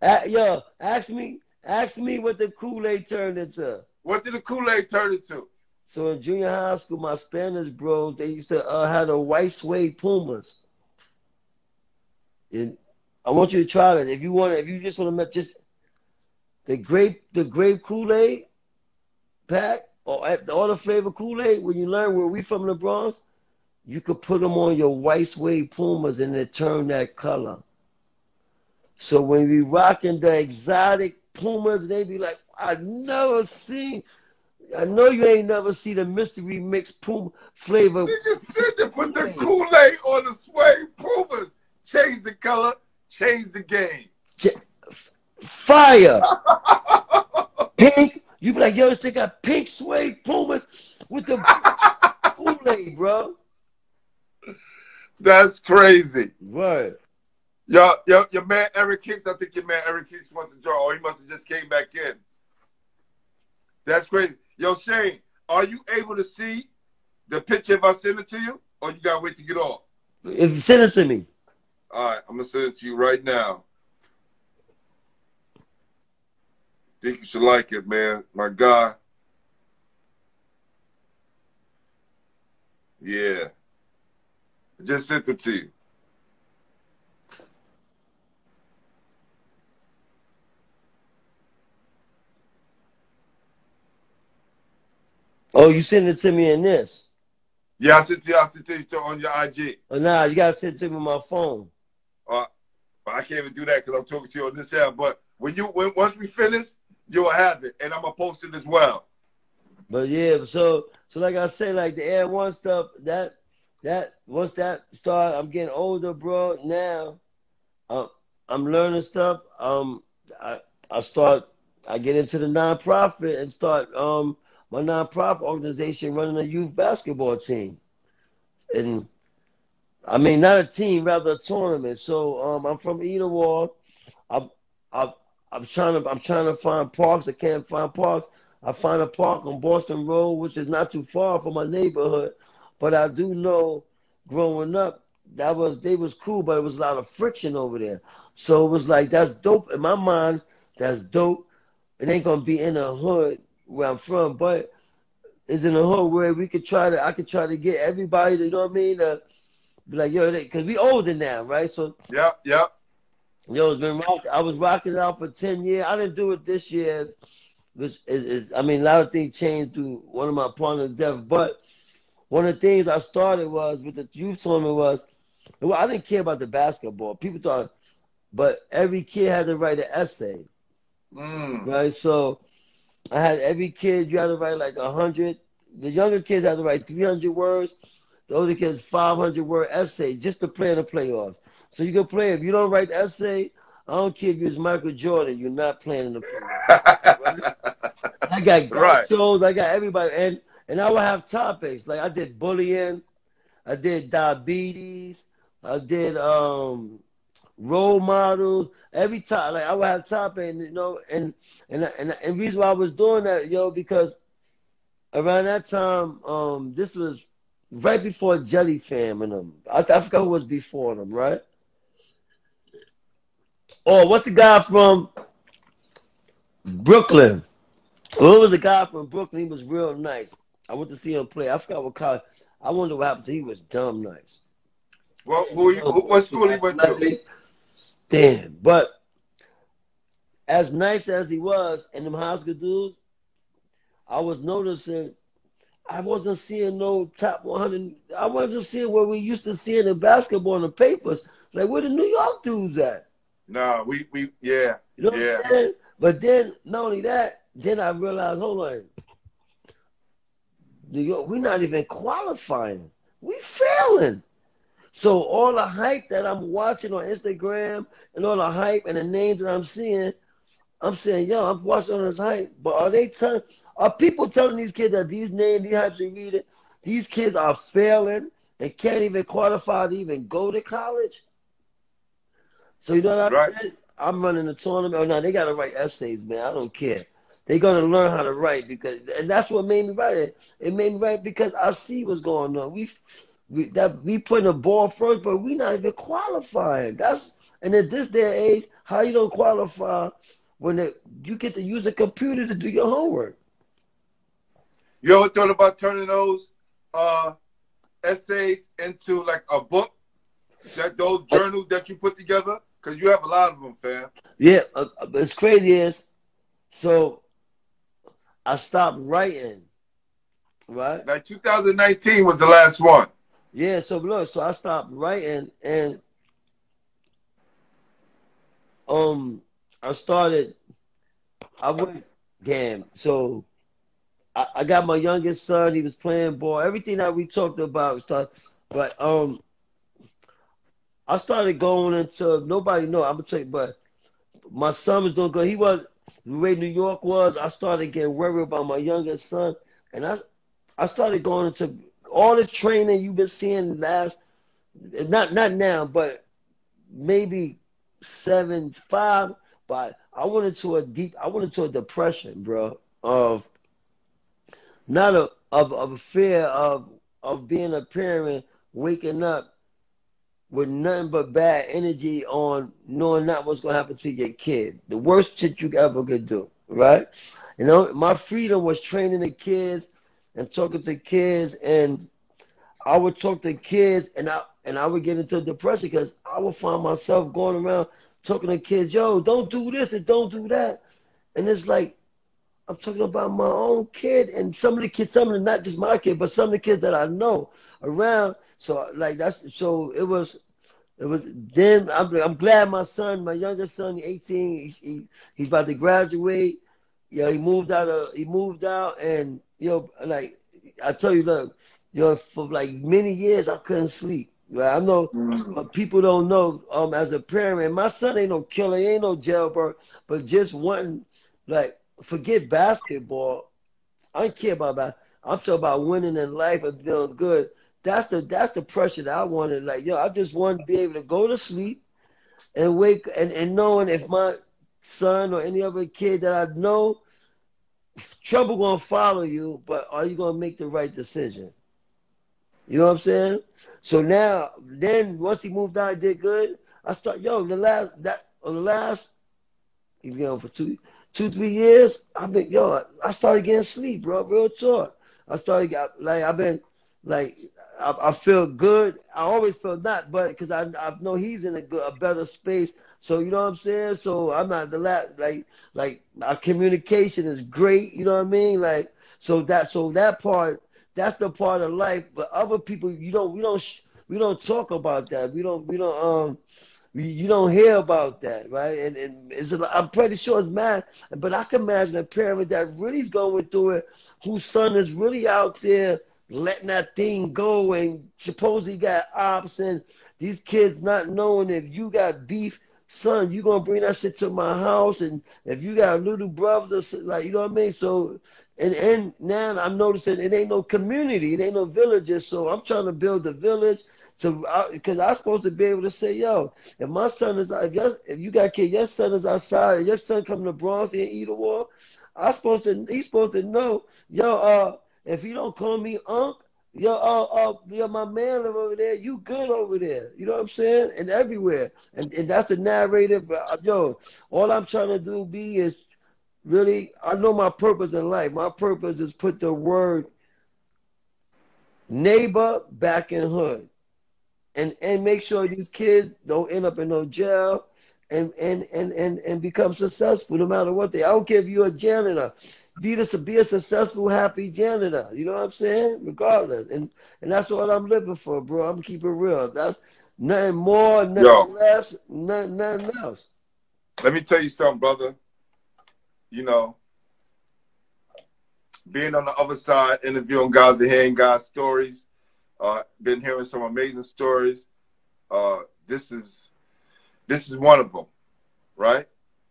Uh, yo, ask me, ask me what the Kool-Aid turned into. What did the Kool Aid turn into? So in junior high school, my Spanish bros, they used to uh, have the white suede Pumas. And I want you to try that. If you want, if you just want to make just the grape, the grape Kool Aid, pack or all the flavor Kool Aid, when you learn where we from the Bronx, you could put them on your white suede Pumas and it turn that color. So when we rocking the exotic Pumas, they be like, I never seen. I know you ain't never seen the mystery mix Puma flavor. Niggas said to put the Kool-Aid on the suede Pumas. Change the color, change the game. Fire. (laughs) pink. You be like, yo, this thing got pink suede Pumas with the (laughs) Kool-Aid, bro. That's crazy. Right. Yo, yo, your man Eric Hicks, I think your man Eric Hicks wants to draw, or oh, he must have just came back in. That's crazy. Yo, Shane, are you able to see the picture if I send it to you, or you gotta wait to get off? If you send it to me. All right, I'm gonna send it to you right now. Think you should like it, man. My guy. Yeah. I just sent it to you. Oh, you send it to me in this? Yeah, I sent it. I sent it to on your IG. Oh, nah, you gotta send it to me on my phone. Uh, I can't even do that because I'm talking to you on this app. But when you when once we finish, you'll have it, and I'm gonna post it as well. But yeah, so so like I say, like the AND 1 stuff, that that once that start, I'm getting older, bro. Now, uh, I'm learning stuff. Um, I I start I get into the nonprofit and start um my nonprofit organization running a youth basketball team, and I mean not a team, rather a tournament. So um, I'm from Edenwald. I'm I'm I'm trying to I'm trying to find parks. I can't find parks. I find a park on Boston Road, which is not too far from my neighborhood. But I do know growing up, that was they was cool, but it was a lot of friction over there. So it was like that's dope in my mind. That's dope. It ain't gonna be in a hood where I'm from, but it's in a hood where we could try to. I could try to get everybody to, you know what I mean, to be like yo, because we older now, right? So yeah, yeah. Yo, it's been rock. I was rocking it out for ten years. I didn't do it this year, which is, is I mean, a lot of things changed through one of my partner's death, but one of the things I started was with the youth tournament was, well, I didn't care about the basketball. People thought, but every kid had to write an essay, mm. right? So I had every kid, you had to write like a hundred. The younger kids had to write 300 words. The older kids, 500 word essay just to play in the playoffs. So you can play. If you don't write the essay, I don't care if you're Michael Jordan, you're not playing in the playoffs. right? (laughs) I got (laughs) Right. shows, I got everybody. And and I would have topics. Like I did bullying, I did diabetes, I did um role models. Every time like I would have topics, and you know, and and and and the reason why I was doing that, yo, because around that time, um, this was right before Jelly Fam and them. I, I forgot who was before them, right? Oh, what's the guy from Brooklyn? Well, it was a guy from Brooklyn. He was real nice. I went to see him play. I forgot what college. I wonder what happened to him. He was dumb nice. Well, who, he- who what school he went to? Damn. But as nice as he was and them high dudes, I was noticing I wasn't seeing no top 100. I wasn't seeing what we used to see in the basketball in the papers. Like, where the New York dudes at? No, we we yeah You know yeah. what I'm saying? But then, not only that, then I realized, hold on. New York, we're not even qualifying. We failing. So all the hype that I'm watching on Instagram and all the hype and the names that I'm seeing, I'm saying, yo, I'm watching all this hype. But are they telling are people telling these kids that these names, these hypes they reading, these kids are failing and can't even qualify to even go to college? So you know what I'm Right. saying? I'm running a tournament. Oh no, they gotta write essays, man. I don't care. They're gonna learn how to write because, and that's what made me write it. It made me write because I see what's going on. We, we that we putting the ball first, but we not even qualifying. That's and at this day and age, how you don't qualify when the, you get to use a computer to do your homework. You ever thought about turning those uh, essays into like a book? That those journals that you put together, because you have a lot of them, fam. Yeah, uh, uh, it's crazy is so I stopped writing. Right? Like 2019 was the last one. Yeah, so look, so I stopped writing and um I started I went damn, so I, I got my youngest son, he was playing ball, everything that we talked about stuff but um I started going into nobody know, I'm gonna tell you, but my son was doing good. He was the way New York was, I started getting worried about my youngest son and I I started going into all this training you've been seeing last not not now, but maybe seven five. But I went into a deep I went into a depression, bro, of not a of of a fear of of being a parent, waking up with nothing but bad energy on knowing not what's gonna happen to your kid. The worst shit you ever could do, right? You know, my freedom was training the kids and talking to kids and I would talk to kids and I and I would get into depression because I would find myself going around talking to kids, yo, don't do this and don't do that. And it's like I'm talking about my own kid and some of the kids, some of them not just my kid, but some of the kids that I know around. So like that's so it was it was then I'm I'm glad my son, my youngest son, 18, he's he, he's about to graduate. You know, he moved out of he moved out and you know like I tell you look, you know, for like many years I couldn't sleep. Right? I know Mm. people don't know um as a parent, my son ain't no killer, ain't no jailbird, but just wanting like forget basketball. I don't care about that. I'm talking about winning in life and feeling good. That's the that's the pressure that I wanted. Like, yo, I just want to be able to go to sleep and wake and, and knowing if my son or any other kid that I know trouble gonna follow you, but are you gonna make the right decision? You know what I'm saying? So now, then once he moved out, I did good. I start yo the last that on the last he been on for two two three years. I've been yo I started getting sleep, bro. Real talk. I started like I've been like I, I feel good. I always feel not, but because I I know he's in a good a better space. So you know what I'm saying. So I'm not the last like like our communication is great. You know what I mean? Like so that so that part that's the part of life. But other people, you don't we don't we don't talk about that. We don't we don't um you don't hear about that, right? And, and it's, I'm pretty sure it's mad, but I can imagine a parent that really's going through it, whose son is really out there letting that thing go, and supposedly got ops, and these kids not knowing if you got beef, son, you gonna bring that shit to my house, and if you got little brothers, like you know what I mean. So, and and now I'm noticing it ain't no community, it ain't no villages. So I'm trying to build a village. So, because I'm supposed to be able to say, yo, if my son is, if, your, if you got kid, your son is outside, your son come to Bronx and eat a war, I'm supposed to, he's supposed to know, yo, uh, if you don't call me Unc, yo, uh, uh, yo, my man over there, you good over there. You know what I'm saying? And everywhere. And, and that's the narrative. Uh, Yo, all I'm trying to do, B, is really, I know my purpose in life. My purpose is put the word neighbor back in hood and and make sure these kids don't end up in no jail and and and and, and become successful no matter what they I don't care if you're a janitor. Be the be a successful, happy janitor. You know what I'm saying? Regardless. And and that's what I'm living for, bro. I'm keeping real. That's nothing more, nothing Yo. less, nothing, nothing else. Let me tell you something, brother. You know, being on the other side, interviewing guys and hearing guys' stories, uh, been hearing some amazing stories. Uh, this is this is one of them, right?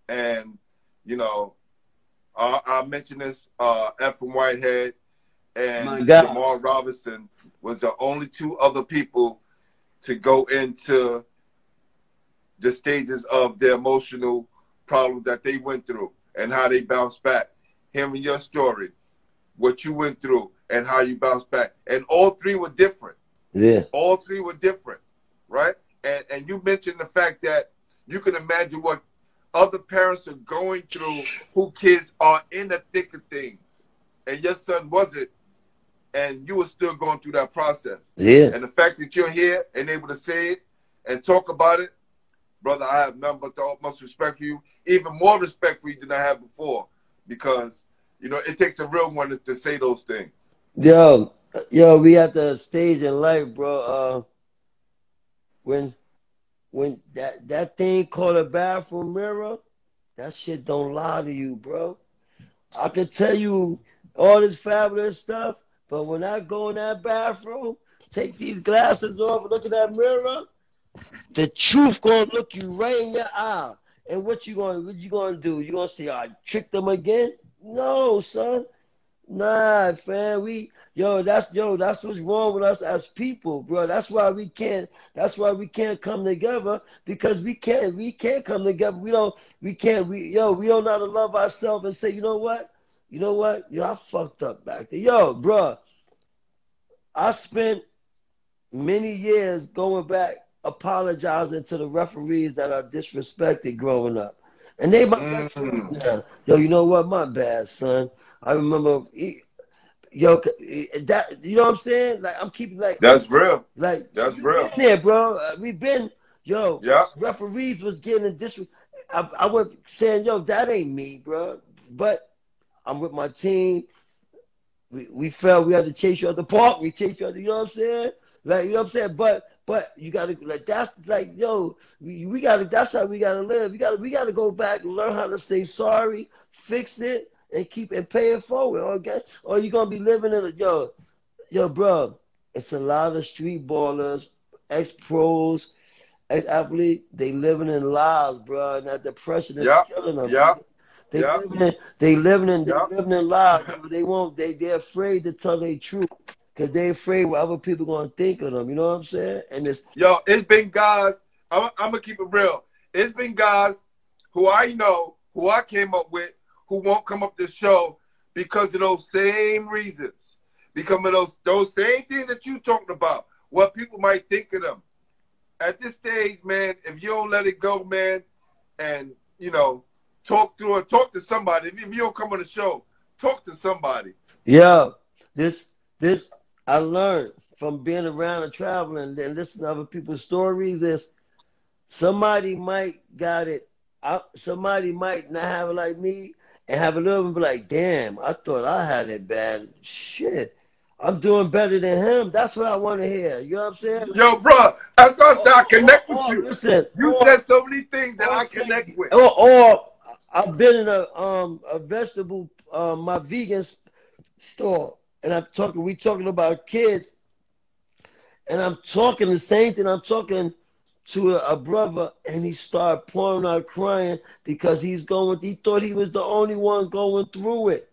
And you know, I, I mentioned this. Uh, F Whitehead and Jamal Robinson was the only two other people to go into the stages of the emotional problems that they went through and how they bounced back. Hearing your story, what you went through, and how you bounced back. And all three were different. Yeah. All three were different, right? And and you mentioned the fact that you can imagine what other parents are going through who kids are in the thick of things. And your son wasn't, and you were still going through that process. Yeah. And the fact that you're here and able to say it and talk about it, brother, I have nothing but the utmost respect for you. Even more respect for you than I had before. Because You know, it takes a real one to, to say those things. Yo, yo, we at the stage in life, bro. Uh, when when that that thing called a bathroom mirror, that shit don't lie to you, bro. I could tell you all this fabulous stuff, but when I go in that bathroom, take these glasses off look in that mirror, the truth gonna look you right in your eye. And what you gonna what you gonna do? You gonna say I tricked them again? No, son. Nah, fam. We yo, that's yo, that's what's wrong with us as people, bro. That's why we can't. That's why we can't come together because we can't. We can't come together. We don't. We can't. We yo, we don't know how to love ourselves and say, you know what? You know what? Yo, I fucked up back there. Yo, bro. I spent many years going back apologizing to the referees that are disrespected growing up. And they my best friends Mm. now. Yo, you know what? My bad, son. I remember, yo, that you know what I'm saying? Like I'm keeping like That's real. like That's real. there, bro. Uh, We've been, yo. Yeah. Referees was getting in dis. I, I was saying, yo, that ain't me, bro. But I'm with my team. We we felt we had to chase you out the park. We chased you out. You know what I'm saying? Like you know what I'm saying? But but you gotta like that's like yo, we, we gotta that's how we gotta live. We gotta we gotta go back and learn how to say sorry, fix it, and keep and pay it forward. Oh, okay? Or oh, you're gonna be living in a yo, yo, bro. It's a lot of street ballers, ex pros, ex athletes. They living in lies, bro, and that depression is Yeah, killing them. yeah, They yeah. living in they living in they Yeah. living in lies. But they won't. They they're afraid to tell their truth because they afraid what other people gonna think of them. You know what I'm saying? And it's Yo, it's been guys. I'm, I'm gonna keep it real. It's been guys who I know, who I came up with, who won't come up the show because of those same reasons. Because of those those same things that you talked about. What people might think of them. At this stage, man, if you don't let it go, man, and you know, talk through it, talk to somebody. If you don't come on the show, talk to somebody. Yeah, this this I learned from being around and traveling and listening to other people's stories is somebody might got it out somebody might not have it like me and have a little bit like, damn, I thought I had it bad. Shit. I'm doing better than him. That's what I want to hear. You know what I'm saying? Yo, bro, that's why I said I connect with or- you. Listen, You or- said so many things that I connect with. Or, or I've been in a um a vegetable um my vegan store and I'm talking we talking about kids and I'm talking the same thing I'm talking to a, brother and he started pouring out crying because he's going he thought he was the only one going through it.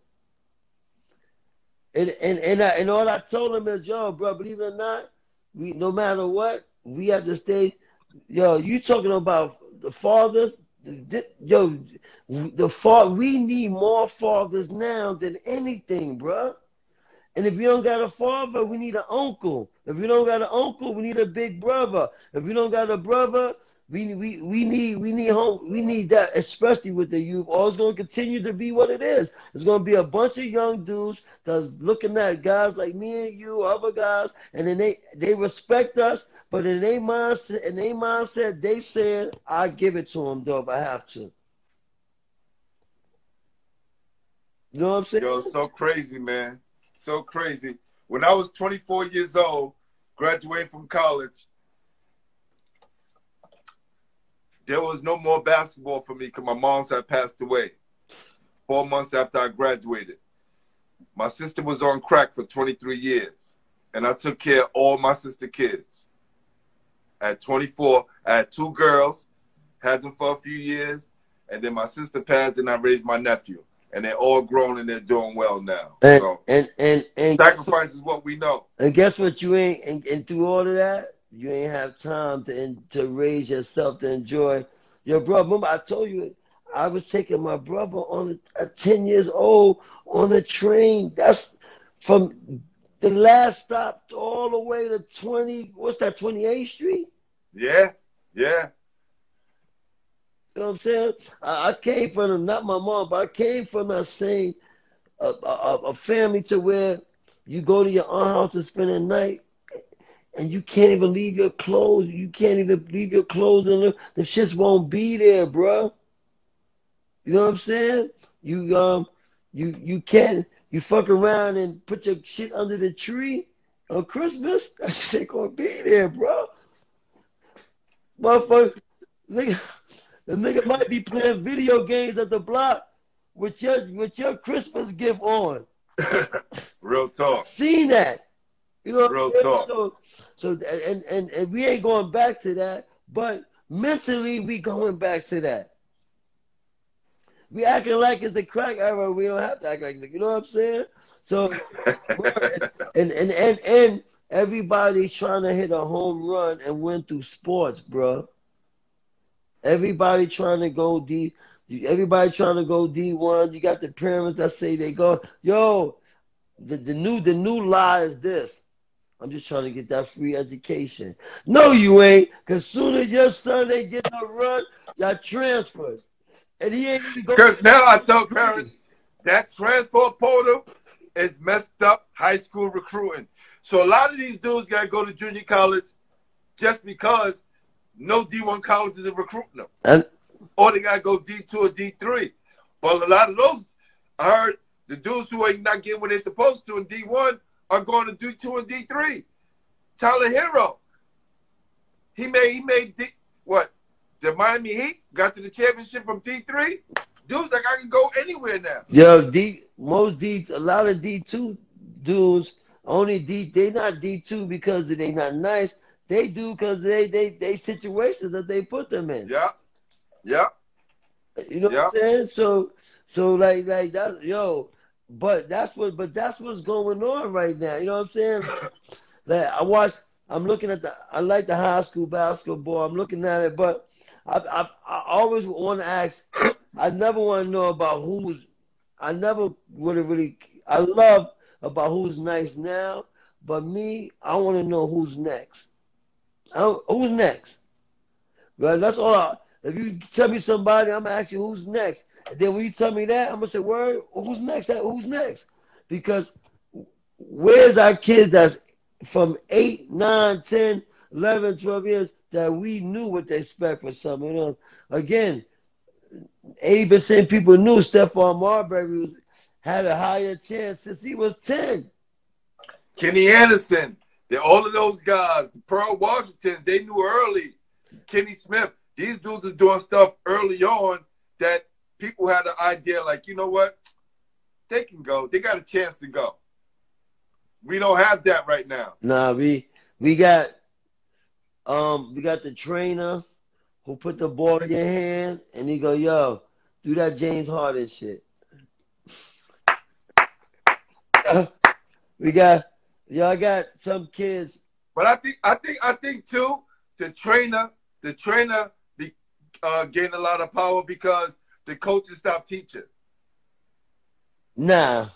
And and and, I, and all I told him is, yo, bro, believe it or not, we no matter what, we have to stay. Yo, you talking about the fathers? The, yo, the fa- We need more fathers now than anything, bro. And if you don't got a father, we need an uncle. If you don't got an uncle, we need a big brother. If you don't got a brother, we we we need we need home we need that, especially with the youth. Or it's gonna continue to be what it is. It's gonna be a bunch of young dudes that's looking at guys like me and you, other guys, and then they they respect us, but in their mindset, in their mindset, they said, "I give it to them though if I have to." You know what I'm saying? Yo, so crazy, man. So crazy. When I was 24 years old, graduating from college, there was no more basketball for me because my mom's had passed away four months after I graduated. My sister was on crack for 23 years, and I took care of all my sister kids. At 24, I had two girls, had them for a few years, and then my sister passed, and I raised my nephew. And they're all grown and they're doing well now. And so and and and sacrifice is what we know. And guess what? You ain't and, and through all of that, you ain't have time to to raise yourself to enjoy your brother. Remember, I told you I was taking my brother on a, at ten years old on a train. That's from the last stop all the way to twenty. What's that? Twenty eighth Street. Yeah, yeah. You know what I'm saying? I, I came from not my mom, but I came from that same a, a, a family to where you go to your aunt house to spend the night and you can't even leave your clothes. You can't even leave your clothes and the, the shits won't be there, bruh. You know what I'm saying? You um you you can't you fuck around and put your shit under the tree on Christmas. (laughs) That shit gonna be there, bro. Motherfucker, nigga, the nigga might be playing video games at the block with your with your Christmas gift on. (laughs) Real talk. Seen that. You know what Real I'm talk. So, so and, and and we ain't going back to that, but mentally we going back to that. We acting like it's the crack era. We don't have to act like you know what I'm saying. So (laughs) and and and and everybody's trying to hit a home run and win through sports, bro. Everybody trying to go D. Everybody trying to go D one. You got the parents that say they go. Yo, the, the new the new lie is this. I'm just trying to get that free education. No, you ain't. Cause soon as your son they get a run, y'all transferred. And he ain't even go Because now I tell parents that transfer portal is messed up high school recruiting. So a lot of these dudes got to go to junior college just because no D1 colleges are recruiting them. and Or they got to go D2 or D3. But a lot of those, I heard the dudes who are not getting what they're supposed to in D1 are going to D2 and D3. Tyler Herro. He made, he made, D, what? The Miami Heat got to the championship from D3. Dudes like I can go anywhere now. Yo, D most D a lot of D two dudes only D they not D two because they not nice. They do because they they they situations that they put them in. Yeah. Yeah. You know Yeah. what I'm saying? So so like like that yo, but that's what but that's what's going on right now. You know what I'm saying? (coughs) Like I watch I'm looking at the I like the high school basketball. I'm looking at it, but I I, I always want to ask. I never want to know about who's. I never would have really. I love about who's nice now, but me, I want to know who's next. Who's next? Right? That's all. I, if you tell me somebody, I'm gonna ask you who's next. And then when you tell me that, I'm gonna say, "Word, who's next? Who's next?" Because where's our kids that's from 8, 9, 10, 11, 12 years that we knew what they expect for something. You know, again, 80% people knew Stephon Marbury was, had a higher chance since he was 10. Kenny Anderson. They, all of those guys, Pearl Washington, they knew early. Kenny Smith. These dudes are doing stuff early on that people had an idea like, you know what? They can go. They got a chance to go. We don't have that right now. Nah, we we got um we got the trainer who put the ball in your hand and he go, yo, do that James Harden shit. (laughs) we got y'all got some kids. But I think I think I think too, the trainer, the trainer be, uh, gained a lot of power because the coaches stopped teaching. Nah.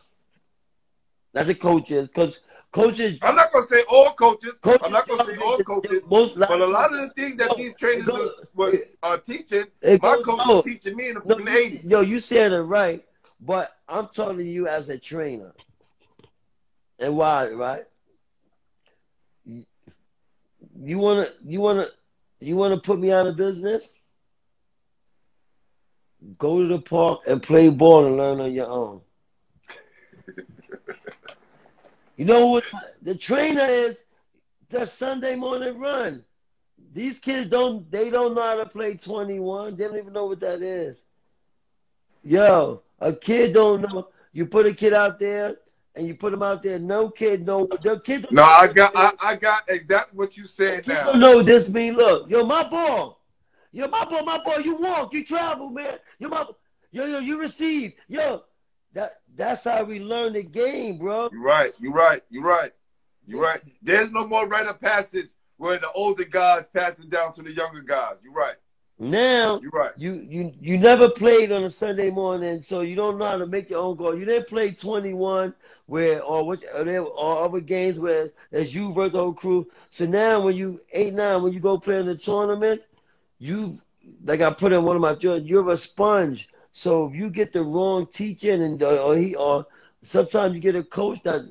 Not the coaches, because coaches I'm not gonna say all coaches. Coaches I'm not gonna say all coaches. Most But a lot of the things that these trainers was, was uh, teaching, my goes- coach no. was teaching me in the, No, in the you- 80s. yo, you said it right, but I'm talking to you as a trainer. And why, right? You wanna, you wanna, you wanna put me out of business? Go to the park and play ball and learn on your own. (laughs) you know what the trainer is? The Sunday morning run. These kids don't they don't know how to play 21. They don't even know what that is. Yo, a kid don't know. You put a kid out there and you put them out there. No kid no The kid No, I got I. I got exactly what you said Kid now. don't know this mean. Look, yo, my ball. Yo, my ball, my ball. You walk, you travel, man. Yo, my, yo, yo, you receive. Yo, that that's how we learn the game, bro. You're right. You're right. You're right. You're right. There's no more rite of passage where the older guys pass it down to the younger guys. You're right. Now You're right. you you you never played on a Sunday morning, so you don't know how to make your own goal. You didn't play 21 where or what or, there, or other games where there's you versus the whole crew. So now when you eight nine when you go play in the tournament, you like I put in one of my joints, you're a sponge. So if you get the wrong teaching and uh, or he or sometimes you get a coach that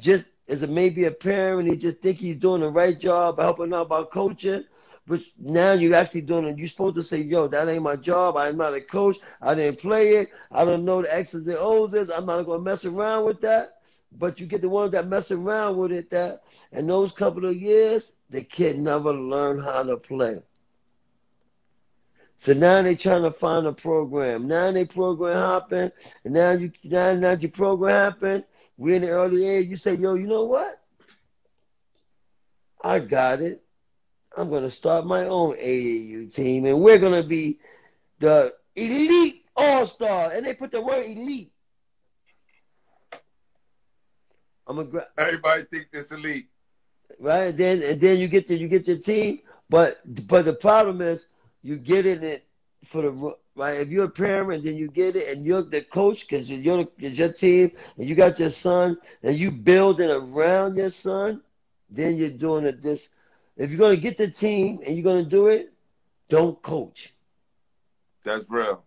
just is a maybe a parent he just think he's doing the right job helping out by coaching but now you're actually doing it. You're supposed to say, yo, that ain't my job. I'm not a coach. I didn't play it. I don't know the X's and O's. I'm not gonna mess around with that. But you get the ones that mess around with it that in those couple of years, the kid never learned how to play. So now they trying to find a program. Now they program hopping, and now you now, now your program hopping. We're in the early age. You say, yo, you know what? I got it. I'm gonna start my own AAU team, and we're gonna be the elite all star. And they put the word elite. I'm a gra- Everybody think this elite. right? And then and then you get to you get your team, but but the problem is you get in it for the right. If you're a parent, and then you get it, and you're the coach because you're it's your team, and you got your son, and you building around your son. Then you're doing it this. If you're gonna get the team and you're gonna do it, don't coach, That's real.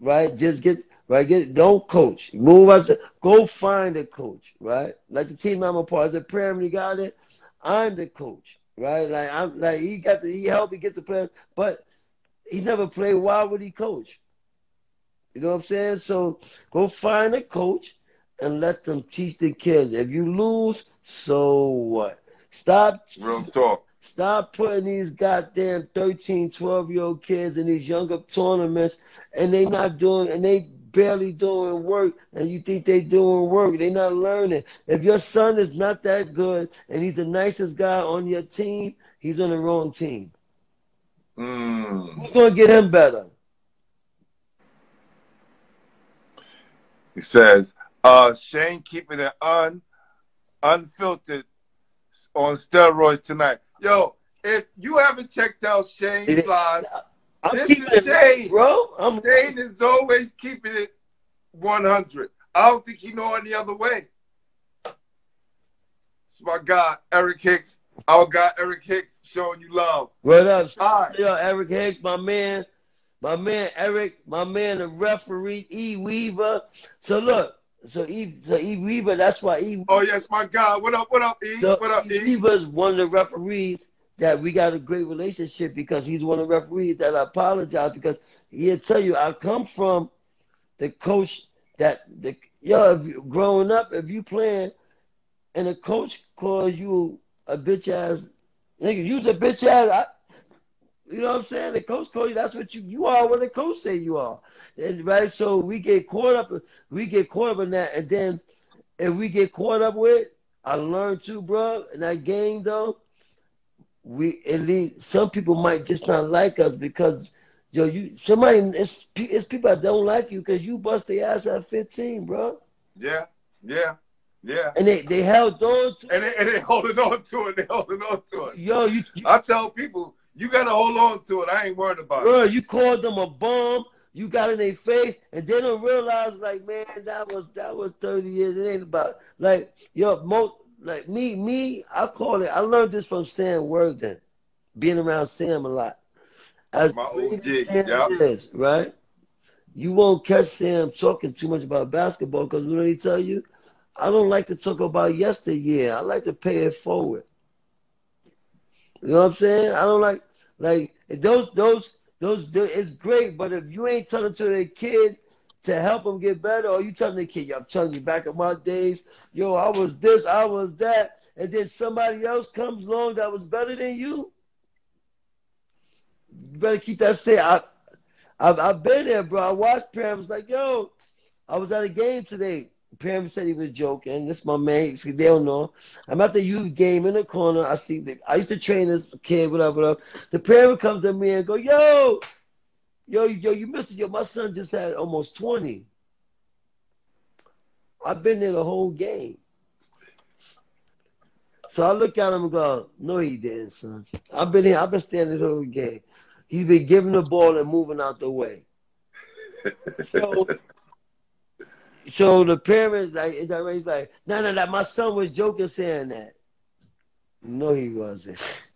right? Just get right. Get don't coach. Move out. Go find a coach, right? Like the team I'm a part. As a parent, you got it. I'm the coach, right? Like I'm like he got the he help, he get the player, but he never played. Why would he coach? You know what I'm saying? So go find a coach and let them teach the kids. If you lose, so what? Stop Real talk. Stop putting these goddamn 13, 12 year old kids in these younger tournaments and they not doing and they barely doing work and you think they doing work. They not learning. If your son is not that good and he's the nicest guy on your team, he's on the wrong team. Mm. Who's gonna get him better? He says, uh, Shane keeping it un unfiltered on steroids tonight. Yo, if you haven't checked out Shane's live, I'm This keeping is it Shane. bro. I'm Shane is always keeping it 100. I don't think he know any other way. It's my guy, Eric Hicks. Our guy, Eric Hicks, showing you love. What up? Hi. Yo, Eric Hicks, my man, my man Eric, my man, the referee, E Weaver. So look, so E, so E Weaver, that's why E. Oh, yes, my God! What up, what up, E? so What up, E E? Weaver's one of the referees that we got a great relationship because he's one of the referees that I apologize because he'll tell you I come from the coach that the yo if you, growing up if you playing and a coach calls you a bitch ass nigga, you's a bitch ass. I, you know what I'm saying? The coach calls you. That's what you you are. What the coach say you are, and, right? So we get caught up. We get caught up in that, and then if we get caught up with, I learned too, bro. In that game though, we at least some people might just not like us because. Yo, you somebody it's it's people that don't like you because you bust their ass at 15, bro, Yeah, yeah, yeah. and they they held on to. And they, and they holding on to it. They holding on to it. Yo, you, you I tell people, you got to hold on to it. I ain't worried about it. Bro, you called them a bum. You got in their face, and they don't realize, like, man, that was that was thirty years. It ain't about like yo, most like me, me. I call it. I learned this from Sam Worthen, being around Sam a lot. As My OG, as yeah. is, right? You won't catch Sam talking too much about basketball because what did he tell you? I don't like to talk about yesteryear. I like to pay it forward. You know what I'm saying? I don't like like those those those it's great, but if you ain't telling to the kid to help them get better, or you telling the kid, yo, I'm telling you, back in my days, yo, I was this, I was that, and then somebody else comes along that was better than you, you better keep that same. I, I've, I've been there, bro. I watched parents like, yo, I was at a game today. Parents said he was joking. This my man. They don't know. I'm at the youth game in the corner. I see the. I used to train this kid, whatever. whatever. The parent comes to me and go, yo, yo, yo, you missed it. Yo, my son just had almost 20. I've been there the whole game. So I look at him and go, no, he didn't, son. I've been here. I've been standing the whole game. He's been giving the ball and moving out the way. (laughs) So, so the parents like he's like, no, no, no, my son was joking saying that. No, he wasn't. (laughs)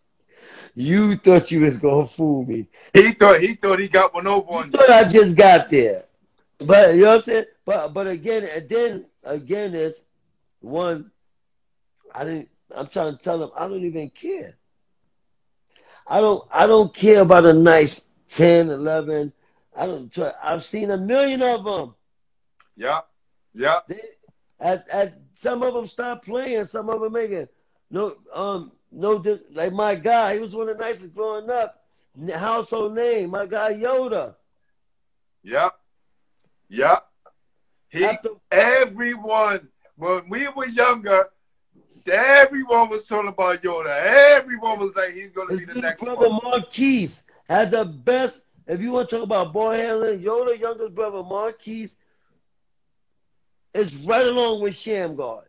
You thought you was gonna fool me. He thought he thought he got one over on you. thought I just got there. But you know what I'm saying? But but again, and then again, it's one. I didn't. I'm trying to tell him I don't even care. I don't I don't care about a nice 10, 11. I don't. I've seen a million of them. Yeah. Yeah. They, at, at some of them stop playing. Some of them making no um no like my guy. He was one of the nicest growing up. Household name. My guy Yoda. Yeah. Yeah. He After- everyone when we were younger, everyone was talking about Yoda. Everyone was like he's gonna be the next brother one. Marquise had the best. If you want to talk about ball handling, Yoda youngest brother Marquise is right along with Shammgod.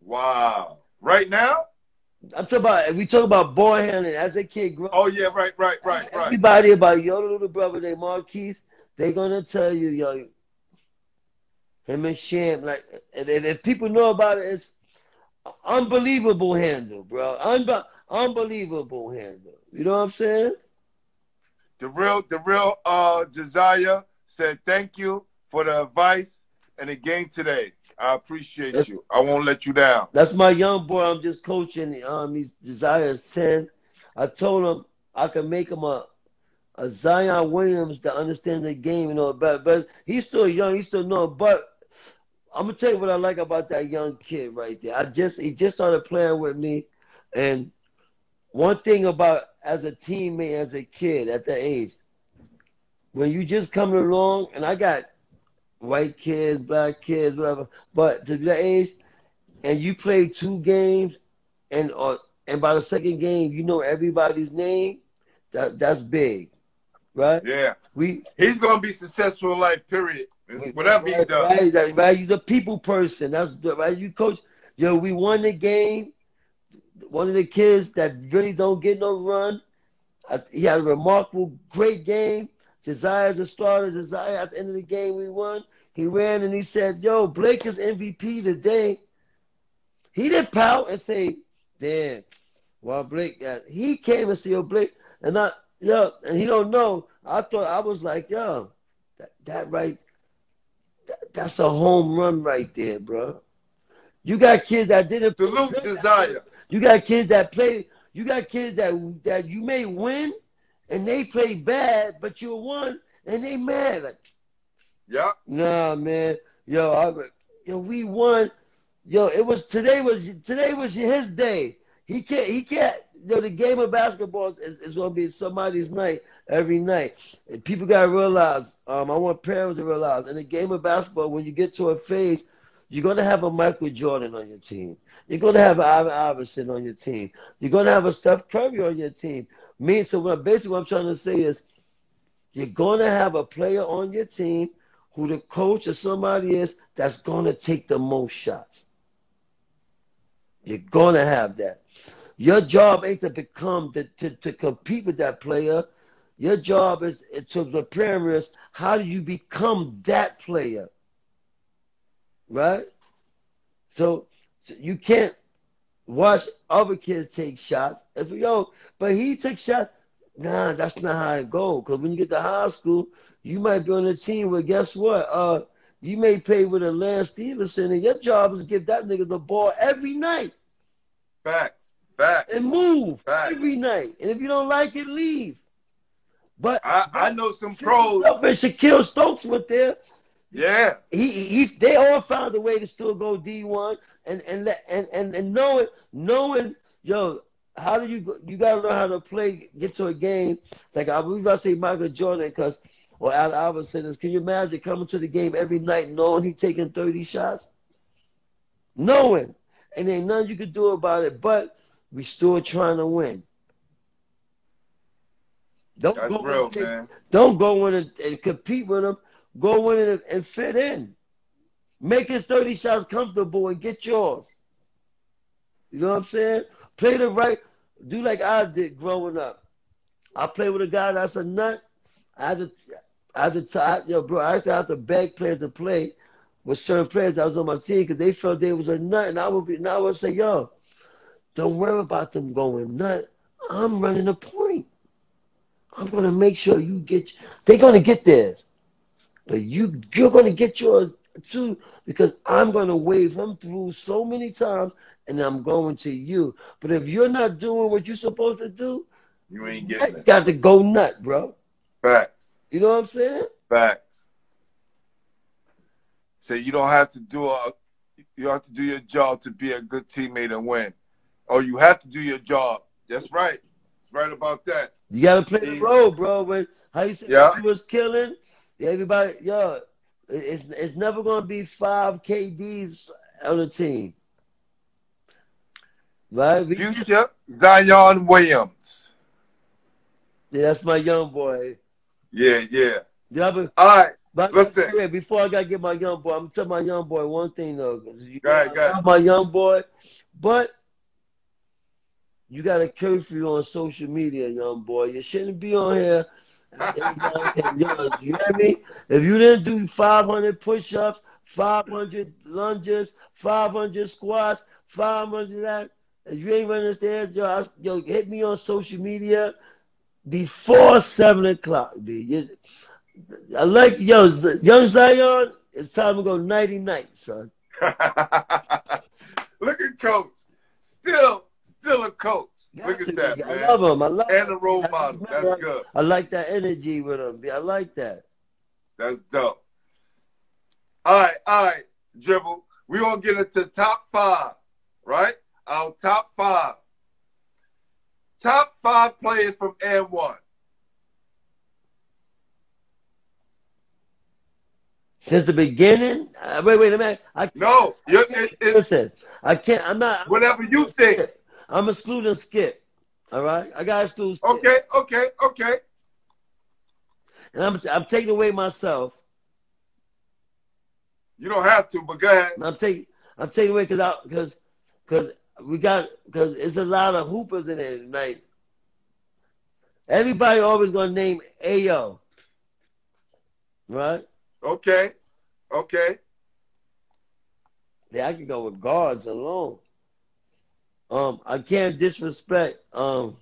Wow. Right now? I'm talking about we talk about boy handling as a kid growing Oh yeah, right, right, right, right. Everybody about your little brother named Marquise, they gonna tell you, yo, him and Sham, like, if, if if people know about it, it's unbelievable handle, bro. Unbe- unbelievable handle. You know what I'm saying? The real the real uh Josiah said thank you for the advice and the game today. I appreciate you. I won't let you down. That's my young boy. I'm just coaching. Um, he's Desire ten. I told him I can make him a a Zion Williams to understand the game and all that. But he's still young. He's still know. But I'm gonna tell you what I like about that young kid right there. I just he just started playing with me, and one thing about as a teammate, as a kid at that age, when you just coming along, and I got white kids, black kids, whatever, but to that age, and you play two games, and uh, and by the second game you know everybody's name, that that's big, right? Yeah. We He's gonna be successful in life, period. Whatever he right, does. Right, that- right. You're the people person. That's right. You coach. Yo, we won the game. One of the kids that really don't get no run. uh, He had a remarkable, great game. Josiah's a starter. Josiah at the end of the game we won. He ran and he said, "Yo, Blake is MVP today." He didn't pout and say, "Damn, well Blake got." He came and said, "Yo, Blake," and I, yo, and he don't know. I thought I was like, "Yo, that, that right that- that's a home run right there, bro. You got kids that didn't Salute Josiah. You got kids that play. You got kids that that you may win, and they play bad, but you won, and they mad. Yeah. nah, man, yo, I, yo, we won. Yo, it was today was today was his day. He can't. He can't. Yo, the game of basketball is, is, going to be somebody's night every night. And people got to realize. Um, I want parents to realize in the game of basketball, when you get to a phase, you're going to have a Michael Jordan on your team. You're going to have an Ivan Iverson on your team. You're going to have a Steph Curry on your team. Me, so what basically what I'm trying to say is, you're going to have a player on your team who the coach or somebody is that's going to take the most shots. You're going to have that. Your job ain't to become to, to, to compete with that player. Your job is to prepare is how do you become that player? Right? So, so you can't watch other kids take shots. If yo, but he took shots. Nah, that's not how it go. Cause when you get to high school, you might be on a team where guess what? Uh, you may play with a Lance Stephenson, and your job is to give that nigga the ball every night Facts. Facts. and move Facts. every night. And if you don't like it, leave. But I, I know some pros. and Shaquille Stokes went there. Yeah. He, he they all found a way to still go D one and and let- and and and knowing knowing yo how do you go, you gotta learn how to play get to a game like I believe I say Michael Jordan because or Al Iverson is can you imagine coming to the game every night knowing he taking thirty shots knowing and ain't nothing you could do about it but we still trying to win. Don't That's go real, take- man. don't go in and, and compete with him. Go in and, and fit in. Make his 30 shots comfortable and get yours. You know what I'm saying? Play the right, do like I did growing up. I play with a guy that's a nut. I had to, I had to, I, yo, bro, I used to have to beg players to play with certain players that was on my team because they felt they was a nut, and I would be, and I would say, yo, don't worry about them going nut. I'm running a point. I'm gonna make sure you get. They're gonna get theirs, but you you're gonna get yours too because I'm gonna wave them through so many times, and I'm going to you. But if you're not doing what you're supposed to do, You ain't getting it. got to go nut, bro. Facts. You know what I'm saying? Facts. So you don't have to do a you have to do your job to be a good teammate and win. Or you have to do your job. That's right. That's right about that. You gotta play the role, bro. When how you say Yeah. you was killing, everybody, yo, it's it's never gonna be five KDs on the team, right? We just- Future Zion Williams. yeah, that's my young boy. Yeah, yeah. Yeah, but, All right. but Listen. wait, before I gotta get my young boy, I'm gonna tell my young boy one thing though. You Go ahead, go ahead. my young boy, but you got a curfew on social media, young boy. You shouldn't be on here. Yo, you hear me? If you didn't do 500 push-ups, 500 lunges, 500 squats, 500 that, if you ain't stairs, yo, I, yo, hit me on social media before seven o'clock, dude. I like yo, young Zion. It's time to go nighty night, son. (laughs) Look at Coach. Still, still a coach. Got Look at that, man. I love him. I love And him. a role I- model. I- That's good. I like that energy with him. I like that. That's dope. All right, all right, dribble. We're gonna get into top five, right? Our top five. Top five players from AND 1. Since the beginning. Uh, wait, wait a minute. I can't, No, it, listen. I can't. I'm not. whatever you think. I'm excluding Skip. All right. I got to exclude Skip. Okay, okay, okay. And I'm I'm taking away myself. You don't have to, but go ahead. I'm taking I'm taking away because I because because we got because it's a lot of hoopers in it. tonight. everybody always gonna name Ayo, right? Okay, okay. Yeah, I can go with guards alone. Um, I can't disrespect um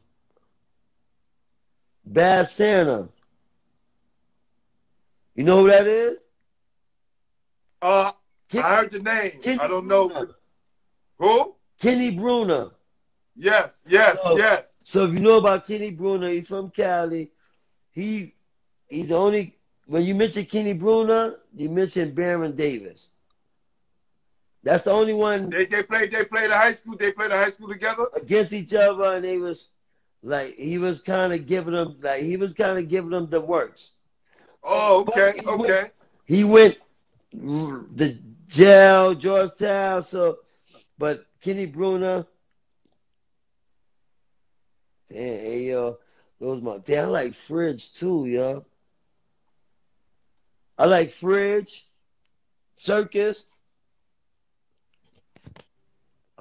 Bad Santa. You know who that is? Uh, Ken- I heard the name. Kenny I don't know Brunner. who. Kenny Brunner. Yes, yes, Oh. yes. So if you know about Kenny Brunner, he's from Cali. He he's the only when you mention Kenny Brunner, you mention Baron Davis. That's the only one They they played they played the high school. They played the high school together. against each other, and they was like he was kind of giving them like he was kind of giving them the works. Oh, okay, he went- okay. He went the jail, Georgetown. So, but Kenny Brunner, damn, hey, yo, those my damn. I like Fridge too, yo. I like Fridge, Circus.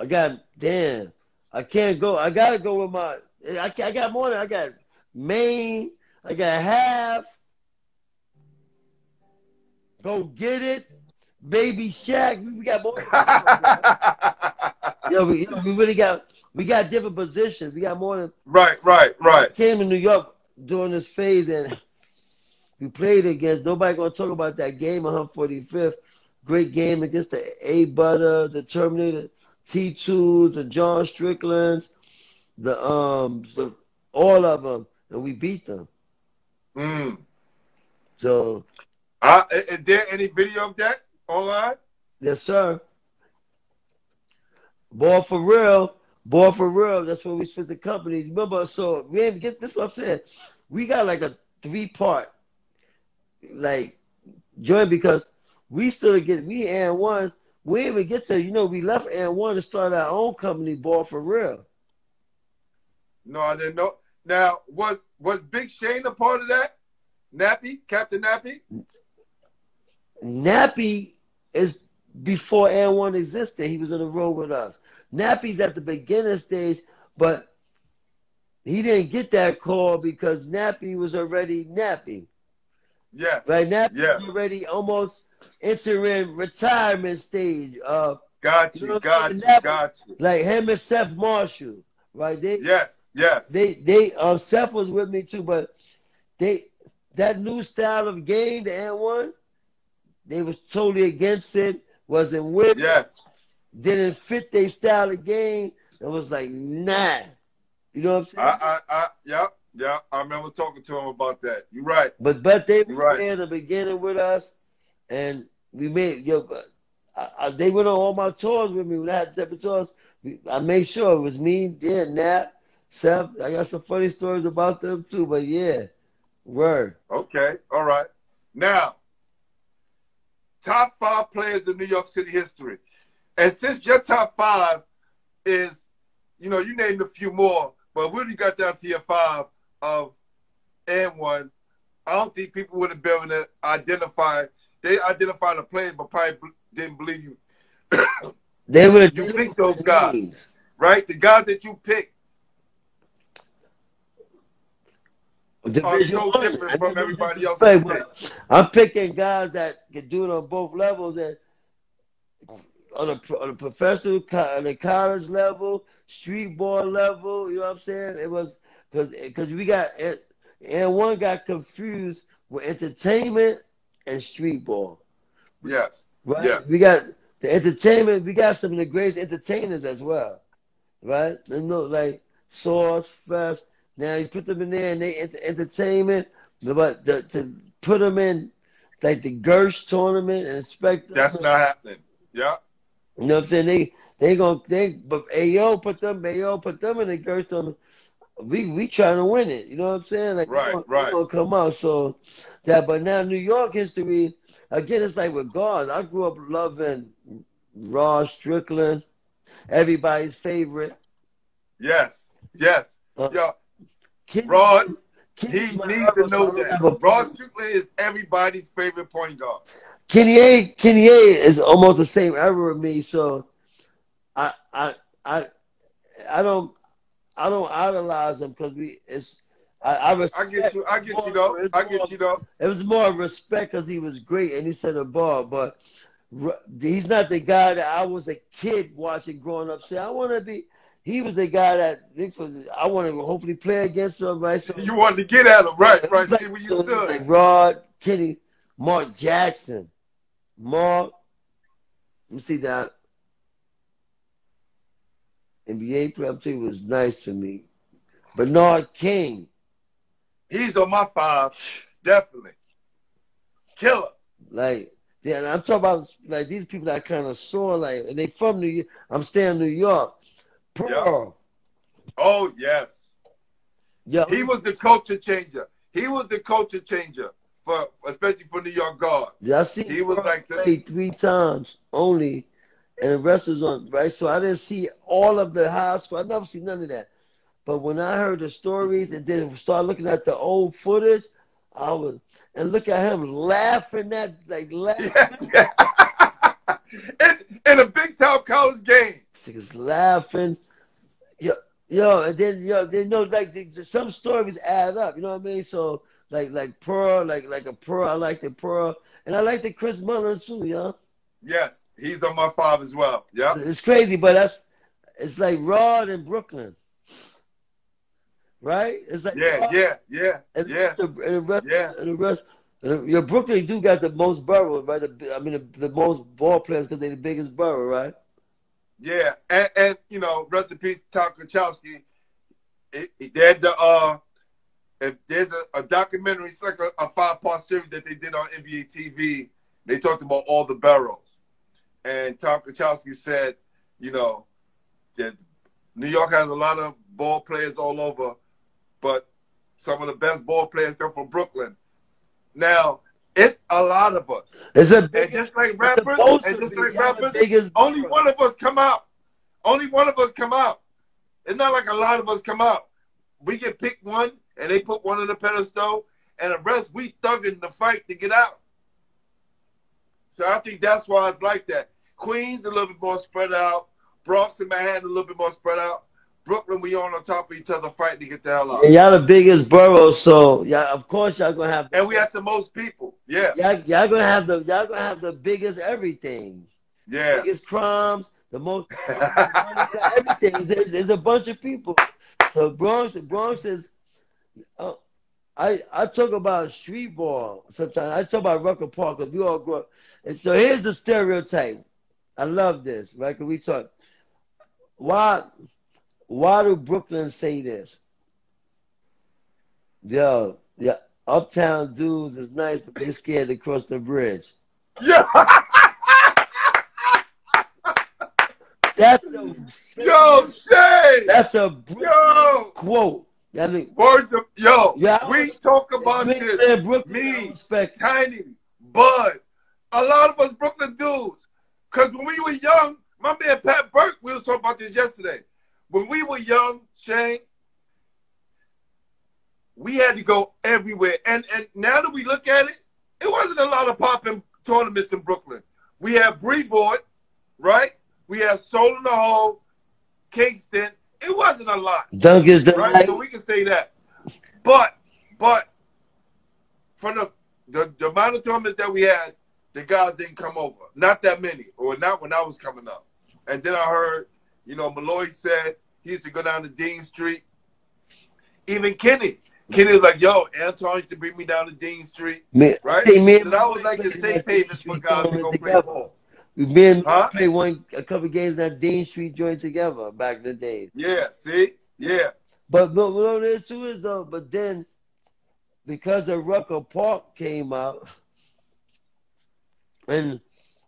I got damn. I can't go. I gotta go with my. I, I got more. Than, I got Maine. I got half. Go get it, baby Shaq. We got more. (laughs) Yo, we, we really got we got different positions. We got more than right, right, right. came to New York during this phase and we played against nobody gonna talk about that game on 145th. Great game against the A Butter, the Terminator T2, the John Stricklands, the um the, all of them, and we beat them. Mm. So Uh, is there any video of that online? yes, sir. Ball for real, ball for real. That's when we split the companies. Remember, so we ain't get this. What I'm saying, we got like a three part like joint because we still get we AND 1. We even get to you know we left AND 1 to start our own company, ball for real. No, I didn't know. Now, was was Big Shane a part of that? Nappy, Captain Nappy. Nappy is before AND 1 existed. He was in the row with us. Nappy's at the beginning stage, but he didn't get that call because Nappy was already Nappy. Yeah. Right? Nappy Yes. already almost entering retirement stage. Uh, Got You you, know got you, got you. like him and Seth Marshall. Right? They Yes, yes. they they um Seth was with me too, but they that new style of game, the AND 1, they was totally against it, wasn't with it, Yes. didn't fit their style of game. It was like, nah. You know what I'm saying? I, I, I, yeah, yeah. I remember talking to him about that. You're right. But but they were Right. in the beginning with us, and we made yo. I, I, they went on all my tours with me. When I had separate tours, we, I made sure it was me, there, Nat, Seth. I got some funny stories about them too. But yeah, word. Okay, all right. Now, top five players in New York City history. And since your top five is, you know, you named a few more, but we only got down to your five of AND 1. I don't think people would have been able to identify. They identified a player, but probably didn't believe you. (coughs) They were You picked those guys. right? The guys that you picked are so one. different from everybody else. but I'm picking guys that can do it on both levels and on a on a professional, on a college level, street ball level. You know what I'm saying? It was because because we got AND 1 got confused with entertainment and street ball. Yes. Right? Yes. We got the entertainment. We got some of the greatest entertainers as well, right? You know, like Source Fest. Now you put them in there and they enter- entertainment, but the, to put them in like the Gersh tournament and expect That's not happening. Yeah. you know what I'm saying? They they gonna they but Ayo put them Ayo put them in the Gersh tournament. We we trying to win it. You know what I'm saying? Like Right, gonna, right. gonna come out. So that but now New York history again it's like with God. I grew up loving Rod Strickland, everybody's favorite. Yes. Yes. Uh, Yeah. Rod, He needs to know I don't have that. Rod Strickland is everybody's favorite point guard. Kenny A Kenny A is almost the same era with me, so I I I I don't I don't idolize him because we it's I, I I get you. I get you though. I more- get you though. It was more respect because he was great and he set a bar, but he's not the guy that I was a kid watching growing up. Say I want to be. He was the guy that I want to hopefully play against him, right? So You wanted to get at him, right? Right. was See like- where you so stood. Like Rod, Kenny, Mark Jackson, Mark. Let me see that. NBA player, you, was nice to me. Bernard King, He's on my five, definitely. Killer. like, yeah, and I'm talking about like these people that I kind of saw, like, and they from New York. I'm staying in New York. Pearl, Oh yes. yeah, He was the culture changer. He was the culture changer for, especially for New York guards. Yeah, I seen He was Pearl like the- three times only, and the rest was on right. So I didn't see all of the high school. I never seen none of that. But when I heard the stories and then start looking at the old footage, I was and look at him laughing at like laughing. Yes. (laughs) in, in a big time college game. Niggas laughing. Yo, yo, and then yo, they know like the, some stories add up. You know what I mean? So like like Pearl, like like a Pearl. I like the Pearl, and I like the Chris Mullins too. Yo, Yes, he's on my five as well. Yeah. it's crazy, but that's it's like Rod in Brooklyn, right? It's like Yeah, yeah, yeah, and yeah, the, and the rest, yeah. and the rest. And your Brooklyn do got the most boroughs, right? The, I mean, the, the most ball players because they're the biggest borough, right? Yeah, and, and you know, rest in peace, Tom Konchalski. It, it, the uh, if there's a, a documentary, it's like a, a five part series that they did on NBA TV. They talked about all the barrels, and Tom Konchalski said, you know, that New York has a lot of ball players all over, but some of the best ball players come from Brooklyn. Now, it's a lot of us, It's a and just like it's rappers, and just like rappers, biggest only one of us come out. Only one of us come out. It's not like a lot of us come out. We get picked one, and they put one on the pedestal, and the rest we thugging the fight to get out. So I think that's why it's like that. Queens a little bit more spread out. Bronx and Manhattan a little bit more spread out. Brooklyn, we on on top of each other fighting to get the hell out. And y'all the biggest borough, so yeah, of course y'all gonna have. And we have the most people. Yeah, y'all, y'all gonna have the y'all gonna have the biggest everything, yeah. biggest crimes, the most (laughs) everything. There's, there's a bunch of people. So Bronx, Bronx is. Uh, I I talk about street ball sometimes. I talk about Rucker Park because we all grew up. And so here's the stereotype. I love this, right? Cause we talk. Why why do Brooklyn say this? Yo, yeah, uptown dudes is nice, but they scared to cross the bridge. Yeah. That's a Yo, Shay. that's a Yo. quote. I mean, Words of yo. Yeah, we was- talk about this. Brooklyn, Me. Tiny, Bud, a lot of us Brooklyn dudes. Cause when we were young, my man Pat Burke, we was talking about this yesterday. When we were young, Shane, we had to go everywhere. And and now that we look at it, it wasn't a lot of popping tournaments in Brooklyn. We had Brevoort, right? We had Soul in the Hole, Kingston. It wasn't a lot Dunk is the right? So we can say that. But but from the, the the amount of tournaments that we had, the guys didn't come over. Not that many, or not when I was coming up. And then I heard, you know, Malloy said he used to go down to Dean Street. Even Kenny. Kenny was like, yo, Anton used to bring me down to Dean Street, Me, right? Hey, man, so that was like the safe havens for guys to go play ball. Me and Huh? play one a couple games that Dean Street joined together back in the day. Yeah, see? Yeah. But but what this too is though, but then because the Rucker Park came out and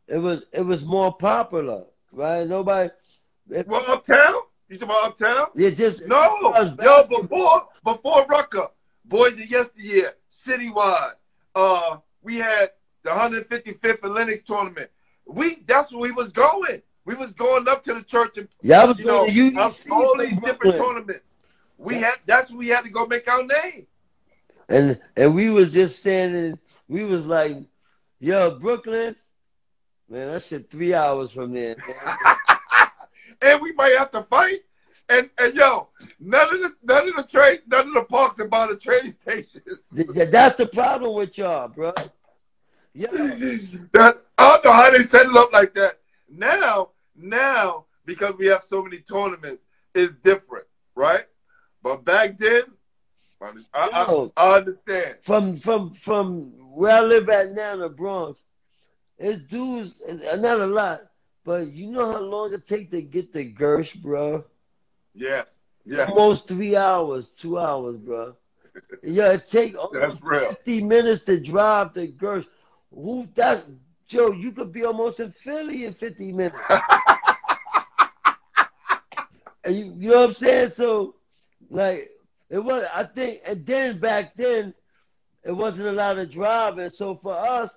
it was it was more popular, right? Nobody it, Well, uptown? You talking about uptown? it just No, yo, before before Rucker, Boys of Yesteryear, Citywide, uh, we had the 155th Atlantic tournament. We that's where we was going. We was going up to the church and Yeah, was you know UDC all these different Brooklyn. tournaments. We had that's where we had to go make our name. and and we was just standing. We was like, "Yo, Brooklyn, man, that shit three hours from there." (laughs) man." and we might have to fight. And and yo, none of the none of the train none of the parks are by the train stations. (laughs) Th- th- That's the problem with y'all, bro. Yeah, (laughs) that I don't know how they set it up like that. Now, now because we have so many tournaments, it's different, right? But back then, I, I, Yo. I understand. from from from where I live at now in the Bronx, it's dudes, not a lot, but you know how long it take to get to Gersh, bro? Yes, yes, Almost three hours, two hours, bro. (laughs) Yeah, it take almost. 50 minutes to drive to Gersh. Who that Joe, you could be almost in Philly in 50 minutes. (laughs) and you, you know what I'm saying? So like it was I think and then back then it wasn't a lot of driving. So for us,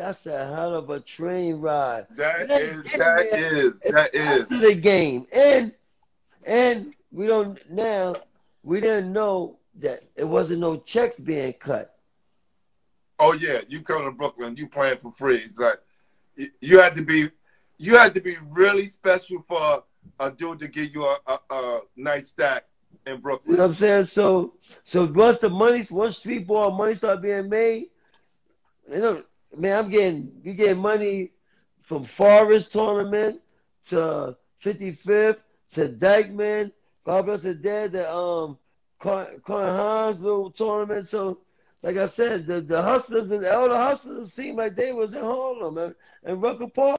that's a hell of a train ride. That ain't is that is that is. after the game. And and we don't now we didn't know that it wasn't no checks being cut. Oh yeah, you come to Brooklyn, you playing for free. It's like you- had to be, you had to be really special for a dude to give you a, a, a nice stack in Brooklyn. You know what I'm saying? So so once the money once street ball money started being made, you know, man, I'm getting you getting money from Forest tournament to 55th to Dyckman. God bless the dead, the um Car- Carl Hans little tournament. So like I said, the, the hustlers and all the hustlers seemed like they was in Harlem and, and Rucker Park.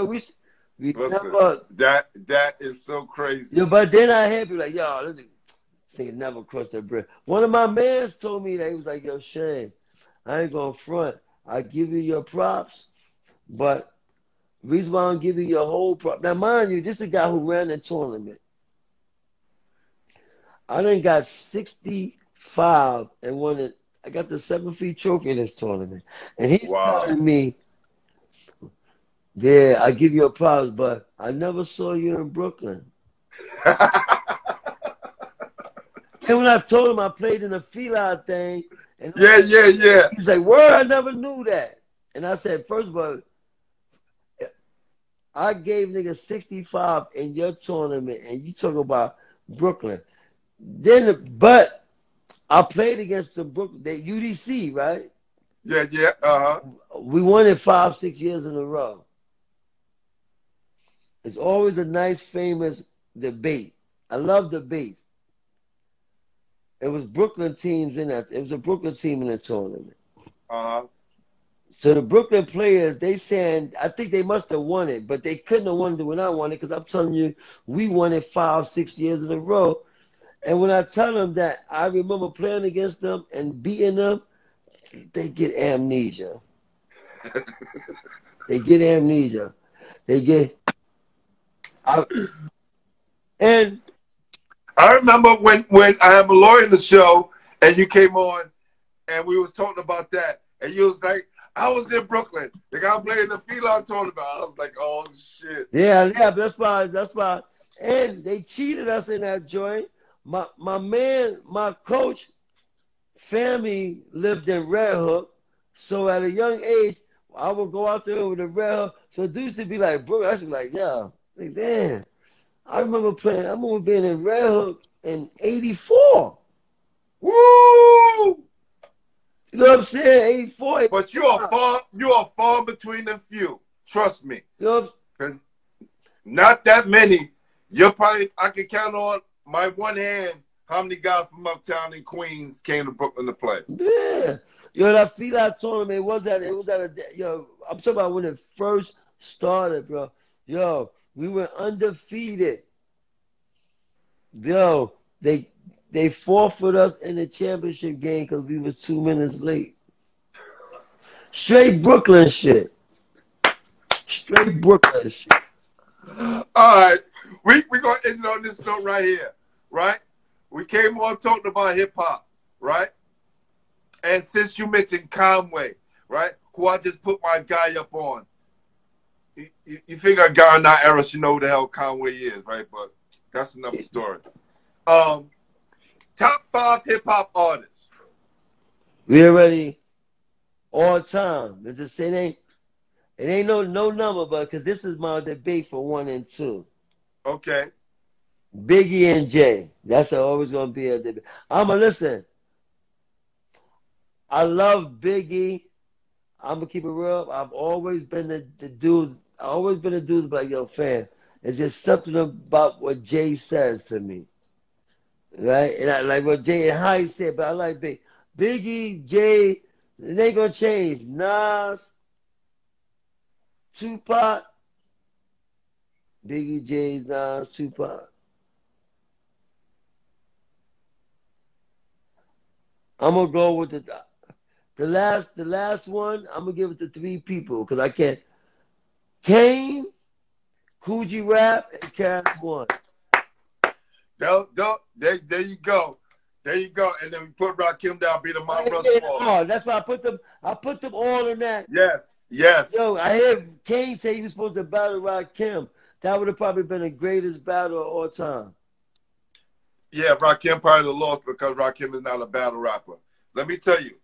We we Listen. never That that is so crazy. yeah, but then I had people like, yo, this nigga never crossed that bridge. One of my mans told me that he was like, yo, Shane, I ain't gonna front. I give you your props, but the reason why I don't give you your whole prop. Now, mind you, this is a guy who ran the tournament. I done got 65 and won it. I got the seven feet trophy in this tournament. And he's Wow. telling me, yeah, I give you a props, but I never saw you in Brooklyn. (laughs) And when I told him I played in the Fila thing, and yeah, yeah, yeah. he was like, "Word, I never knew that." And I said, first of all, I gave niggas 65 in your tournament, and you talk about Brooklyn. Then, but I played against the Brooklyn, the UDC, right? Yeah, yeah. Uh huh. We won it five, six years in a row. It's always a nice, famous debate. I love debates. It was Brooklyn teams in that. It was a Brooklyn team in the tournament. Uh huh. So the Brooklyn players, they saying, I think they must have won it, but they couldn't have won it when I won it because I'm telling you, we won it five, six years in a row. And when I tell them that I remember playing against them and beating them, they get amnesia. (laughs) they get amnesia. They get. I, and I remember when when I had lawyer in the show and you came on and we was talking about that and you was like, I was in Brooklyn. The guy playing the Phelan tournament. I was like, oh shit. Yeah, yeah, that's why that's why and they cheated us in that joint. My my man, my coach family lived in Red Hook. So at a young age, I would go out there with a Red Hook. So dudes would be like, bro, I should be like, yeah. Like, damn. I remember playing, I remember being in Red Hook in 84. Woo! You know what I'm saying? 84. But you are far you are far between the few. Trust me. You know Cause not that many. You're probably I can count on my one hand how many guys from uptown in Queens came to Brooklyn to play. Yeah. Yo, that Phelan tournament it was at it was at a yo, I'm talking about when it first started, bro. Yo, we were undefeated. Yo, they they forfeit us in the championship game because we was two minutes late. Straight Brooklyn shit. Straight Brooklyn shit. All right. We we gonna end it on this note right here, right? We came on talking about hip hop, right? And since you mentioned Conway, right, who I just put my guy up on, you, you, figure a guy in that era should know who the hell Conway is, right? But that's another story. Um, top five hip hop artists. We already all time. It just it ain't it ain't no no number, but because this is my debate for one and two. Okay. Biggie and Jay. That's always gonna be a debate. I'ma listen. I love Biggie. I'm gonna keep it real. I've always been the, the dude. I always been a dude like yo fan. It's just something about what Jay says to me, right? And I like what Jay and how he said, but I like Big Biggie, Jay. They gonna change. Nas, Tupac, Biggie, Jay, Nas, Tupac. I'm gonna go with the the last the last one. I'm gonna give it to three people because I can't. Kane, Kool G Rap, and KRS-One. There, there, there, there you go. There you go. And then we put Rakim down, beat him Mount Rushmore. oh, that's why I put them. I put them all in that. Yes, yes. Yo, I hear Kane say he was supposed to battle Rakim. That would have probably been the greatest battle of all time. Yeah, Rakim probably lost because Rakim is not a battle rapper. Let me tell you,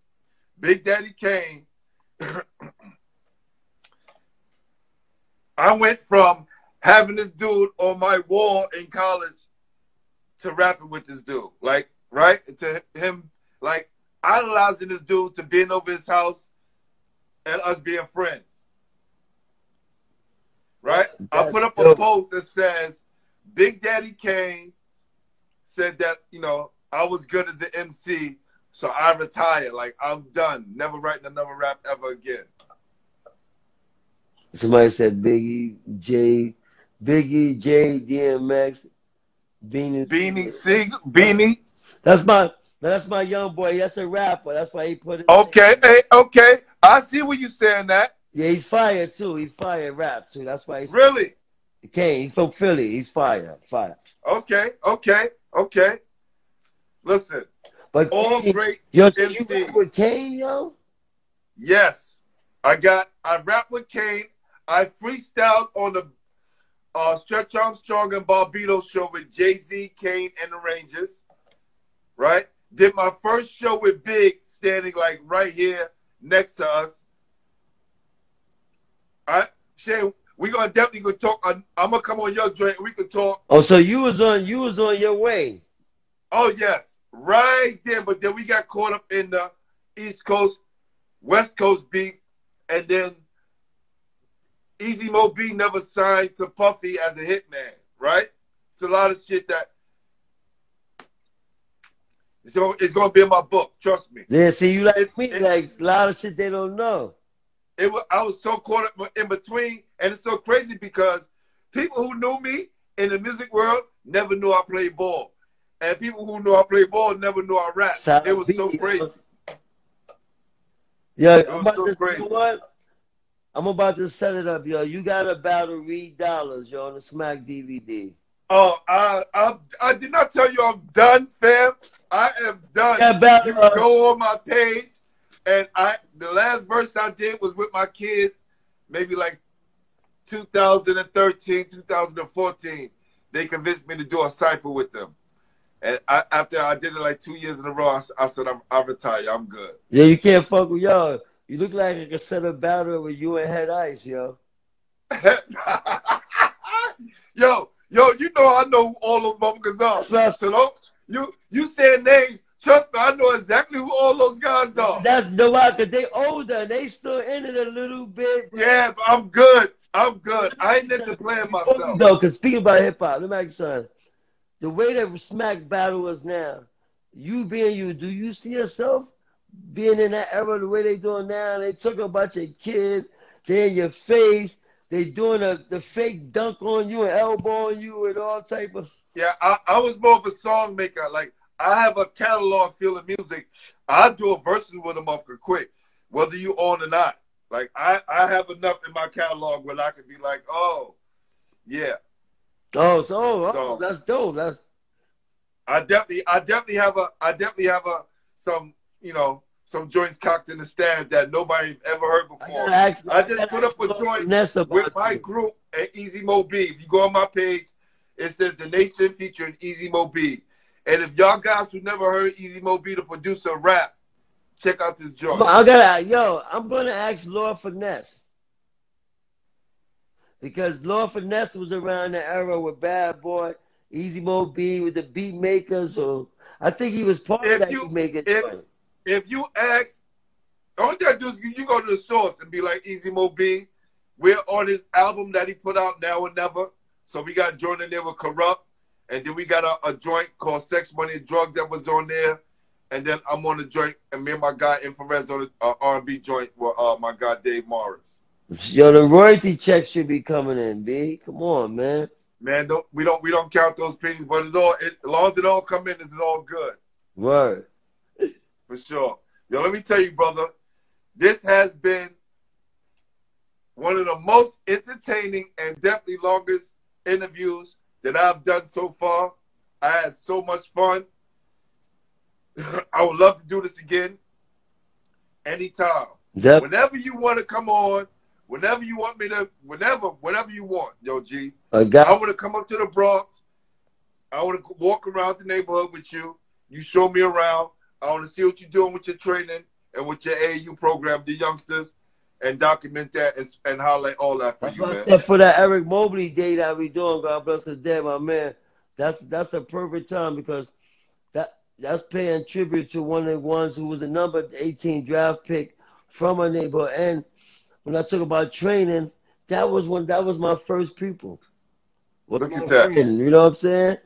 Big Daddy Kane. (clears throat) I went from having this dude on my wall in college to rapping with this dude, like right to him, like idolizing this dude to being over his house and us being friends. Right? I put up a post that says Big Daddy Kane said that, you know, I was good as an MC, so I retired. Like I'm done. Never writing another rap ever again. Somebody said Biggie, J, Biggie, J, DMX, Beanie. Beanie Sig Beanie. That's my that's my young boy. That's a rapper. That's why he put it. Okay, hey, okay. I see what you're saying that. Yeah, he's fire too. He's fire rap too. That's why he's Really? Kane. He's from Philly. He's fire, fire. Okay, okay, okay. Listen, But all Kane, great yo, so you MCs. rap with Kane, yo? Yes, I got. I rap with Kane. I freestyled on the uh, Stretch Armstrong and Bobbito show with Jay Z, Kane, and the Rangers. Right. Did my first show with Big, standing like right here next to us. All right, Shane. We gonna definitely go talk. I'm, I'm gonna come on your joint. We can talk. Oh, so you was on you was on your way. Oh yes, right then. But then we got caught up in the East Coast, West Coast beef, and then Easy Mo Bee never signed to Puffy as a hitman. Right? It's a lot of shit that. So it's gonna be in my book. Trust me. Yeah, see you like It's- me, it- like a lot of shit they don't know. it was I was so caught up in between, and it's so crazy because people who knew me in the music world never knew I played ball, and people who knew I played ball never knew I rap. It was so crazy. Yo, It was so crazy. what? I'm about to set it up, yo. You got to battle Reed Dollaz, yo, on the Smack DVD. Oh, I, I I did not tell you I'm done, fam. I am done. Yeah, battle, You uh, go on my page, and I the last verse I did was with my kids, maybe like 2013, 2014. They convinced me to do a cipher with them, and I, after I did it like two years in a row, I said I'm I retire. I'm good. Yeah, you can't fuck with yo. You look like a a battle with you and Head Ice, yo. (laughs) yo, yo, you know I know who all those motherfuckers are. That's So don't you you saying names? Trust me, I know exactly who all those guys are. That's no why, cause they older and they still in it a little bit. Yeah, but I'm good. I'm good. I ain't into playing myself. No, because speaking about hip hop, let me ask you something. The way that Smack battle is now, you being you, do you see yourself being in that era the way they doing now? They talking about your kid, they in your face, they doing a, the fake dunk on you and elbow on you and all type of. Yeah, I, I was more of a song maker. Like I have a catalog feel of music. I do a verses with a motherfucker quick, whether you on or not. Like I, I have enough in my catalog where I could be like, oh, yeah. Oh, so, oh, oh So- that's dope. That's I definitely, I definitely have a, I definitely have a some, you know, some joints cocked in the stands that nobody ever heard before. ask. I just put up a joint with my you. group at Easy Mo Bee. If you go on my page, it says the nation featuring Easy Mo Bee. And if y'all guys who never heard Easy Mo Bee, the producer, rap, check out this joint. I gotta, yo, I'm gonna ask Lord Finesse. Because Lord Finesse was around the era with Bad Boy, Easy Mo Bee with the beat makers, or I think he was part If of that you- beat maker if- joint. If you ask, only thing I do is you, you go to the source and be like Easy Mo Bee. We're on his album that he put out now or never. So we got a joint in there with Corrupt. And then we got a, a joint called Sex, Money, and Drug that was on there. And then I'm on the joint, and me and my guy Infrared's on the uh, R&B joint with uh, my guy Dave Morris. Yo, the royalty checks should be coming in, B. Come on, man. Man, don't we don't we don't count those pennies, but it all it, as long as it all come in, it's all good Word. For sure. Yo, let me tell you, brother, this has been one of the most entertaining and definitely longest interviews that I've done so far. I had so much fun. (laughs) I would love to do this again anytime. Def- Whenever you want to come on, whenever you want me to, whenever, whatever you want, yo, G. I want to come up to the Bronx. I want to walk around the neighborhood with you. You show me around. I want to see what you're doing with your training and with your AAU program, the youngsters, and document that and, and highlight all that for That's you, man. said for that Eric Mobley day that we doing. God bless the dead, my man. That's that's a perfect time because that that's paying tribute to one of the ones who was a number 18 draft pick from our neighborhood. And when I talk about training, that was when that was my first people. Look at that. friend, you know what I'm saying?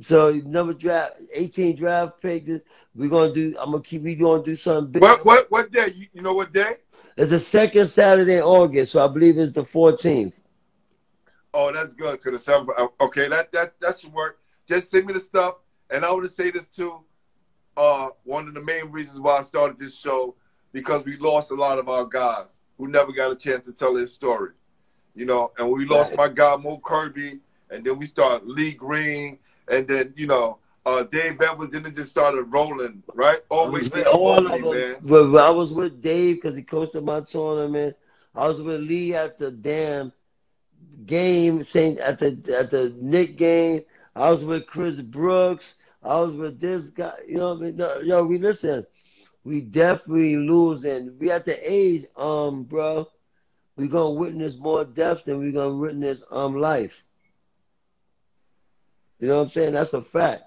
So number draft 18 draft pick. We're gonna do. I'm gonna keep. We gonna do something big. What what what day? You, you know what day? It's the second Saturday in August, so I believe it's the 14th. Oh, that's good. Cause it's okay. That that that should work. Just send me the stuff, and I want to say this too. Uh, one of the main reasons why I started this show because we lost a lot of our guys who never got a chance to tell their story. You know, and we lost Right. my guy Mo Kirby, and then we start Lee Green, and then you know uh, Dave Edwards. Then it just started rolling, right? Always with all of them. man. But I was with Dave because he coached my tournament. I was with Lee at the damn game, saying at the at the Nick game. I was with Chris Brooks. I was with this guy. You know what I mean? No, yo, we listen. We definitely losing. We at the age, um, bro. We gonna witness more deaths than we gonna witness um life. You know what I'm saying? That's a fact.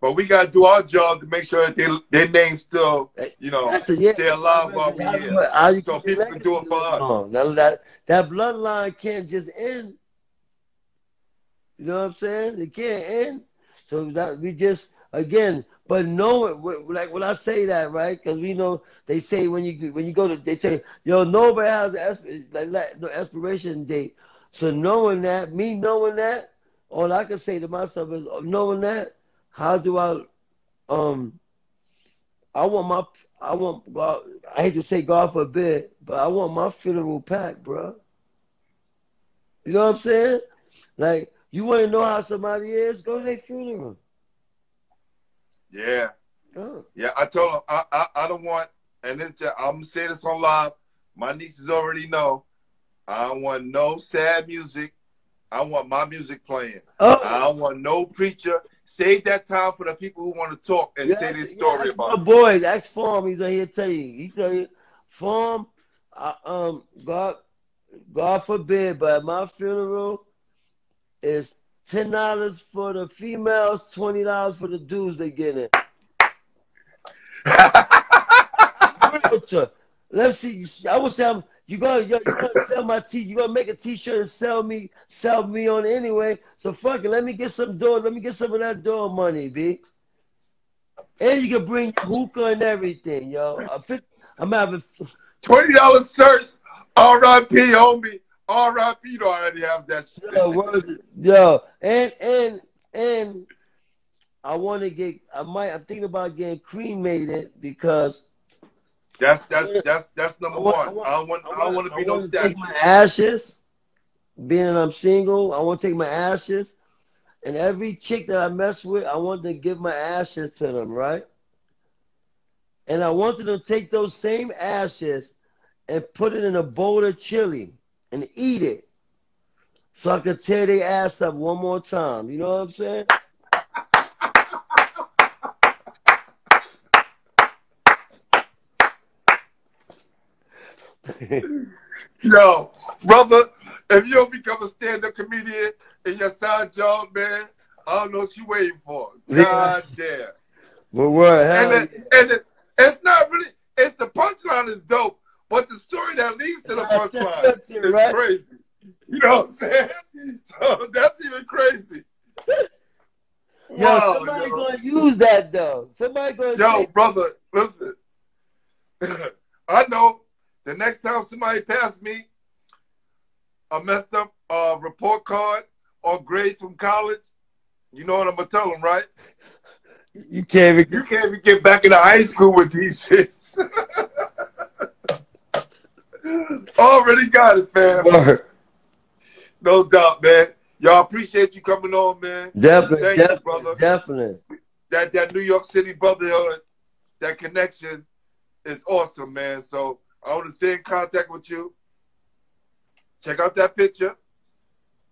But we gotta do our job to make sure that they, their names still, you know, a, yeah. stay alive while we here. you So people can do it for us. on. That, that, bloodline can't just end. You know what I'm saying? It can't end. So that we just, again, but knowing like when I say that, right? Because we know they say when you when you go to they say yo nobody has an like no expiration date. So knowing that, me knowing that, all I can say to myself is knowing that, how do I um I want my I want God I hate to say God forbid, but I want my funeral packed, bro. You know what I'm saying? Like you want to know how somebody is? Go to their funeral. Yeah. Oh. Yeah, I told him I, I, I don't want, and it's just, I'm gonna say this on live. My nieces already know. I don't want no sad music. I want my music playing. Oh. I don't want no preacher. Save that time for the people who want to talk and say their story yeah, about my it. boy, that's Farm. He's right here to tell you. He tell you, Farm, I, um, God, God forbid, but at my funeral is ten dollars for the females, twenty dollars for the dudes they get it. (laughs) Let's see. I would say I'm, you gonna you gonna sell my t. You gonna make a t-shirt and sell me sell me on anyway. So fuck it. Let me get some door. Let me get some of that door money, b. And you can bring hookah and everything, yo. I'm having twenty dollars shirts. R.I.P. homie. R.I.P. You don't already have that shit. Yo, word, yo, and and and I want to get. I might. I'm thinking about getting cremated because that's that's that's that's number I want, one. I, want, I don't want I don't want to be no statue. Take my ashes, being that I'm single, I want to take my ashes, and every chick that I mess with, I want to give my ashes to them, right? And I wanted to take those same ashes and put it in a bowl of chili and eat it, so I could tear their ass up one more time. You know what I'm saying? (laughs) Yo, brother, if you don't become a stand-up comedian in your side job, man, I don't know what you waiting for. God damn. But what? And, it, and it, it's not really. It's the punchline is dope, but the story that leads to the punchline is right? crazy. You know what I'm saying? (laughs) So that's even crazy. Yo, Wow, somebody yo. gonna use that though. Somebody gonna Yo, brother, listen. (laughs) I know the next time somebody passes me a messed up uh, report card or grades from college, you know what I'm gonna tell them, right? you can't even You can't even get back into high school with these shits. (laughs) Already got it, fam. Word. No doubt, man. Y'all appreciate you coming on, man. Definitely, Thank you, definitely, brother. definitely. That that New York City brotherhood, that connection is awesome, man. So I want to stay in contact with you. Check out that picture.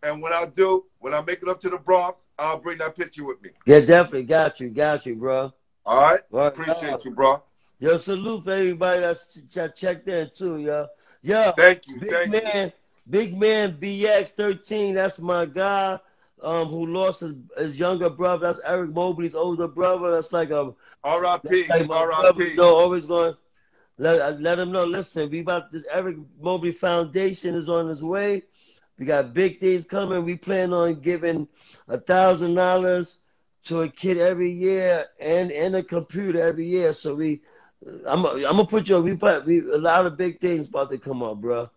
And when I do, when I make it up to the Bronx, I'll bring that picture with me. Yeah, definitely. Got you, got you, bro. All right? Word Appreciate you, bro. Yo, salute for everybody that's ch- checked in too, yo. Yo, Thank you. big Thank you. man, big man BX13, that's my guy. Um, who lost his, his younger brother? That's Eric Mobley's older brother. That's like a R.I.P. Like R.I.P. you know, always going. Let uh, let him know. Listen, we about this. Eric Mobley Foundation is on its way. We got big things coming. We plan on giving a thousand dollars to a kid every year and and a computer every year. So we, I'm I'm gonna put you. We put we a lot of big things about to come up, bro.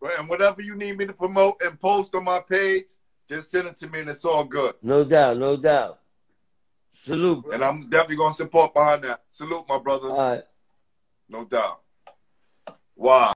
Right, And whatever you need me to promote and post on my page, just send it to me and it's all good. No doubt, no doubt. Salute, bro. And I'm definitely going to support behind that. Salute, my brother. All right. No doubt. Wow.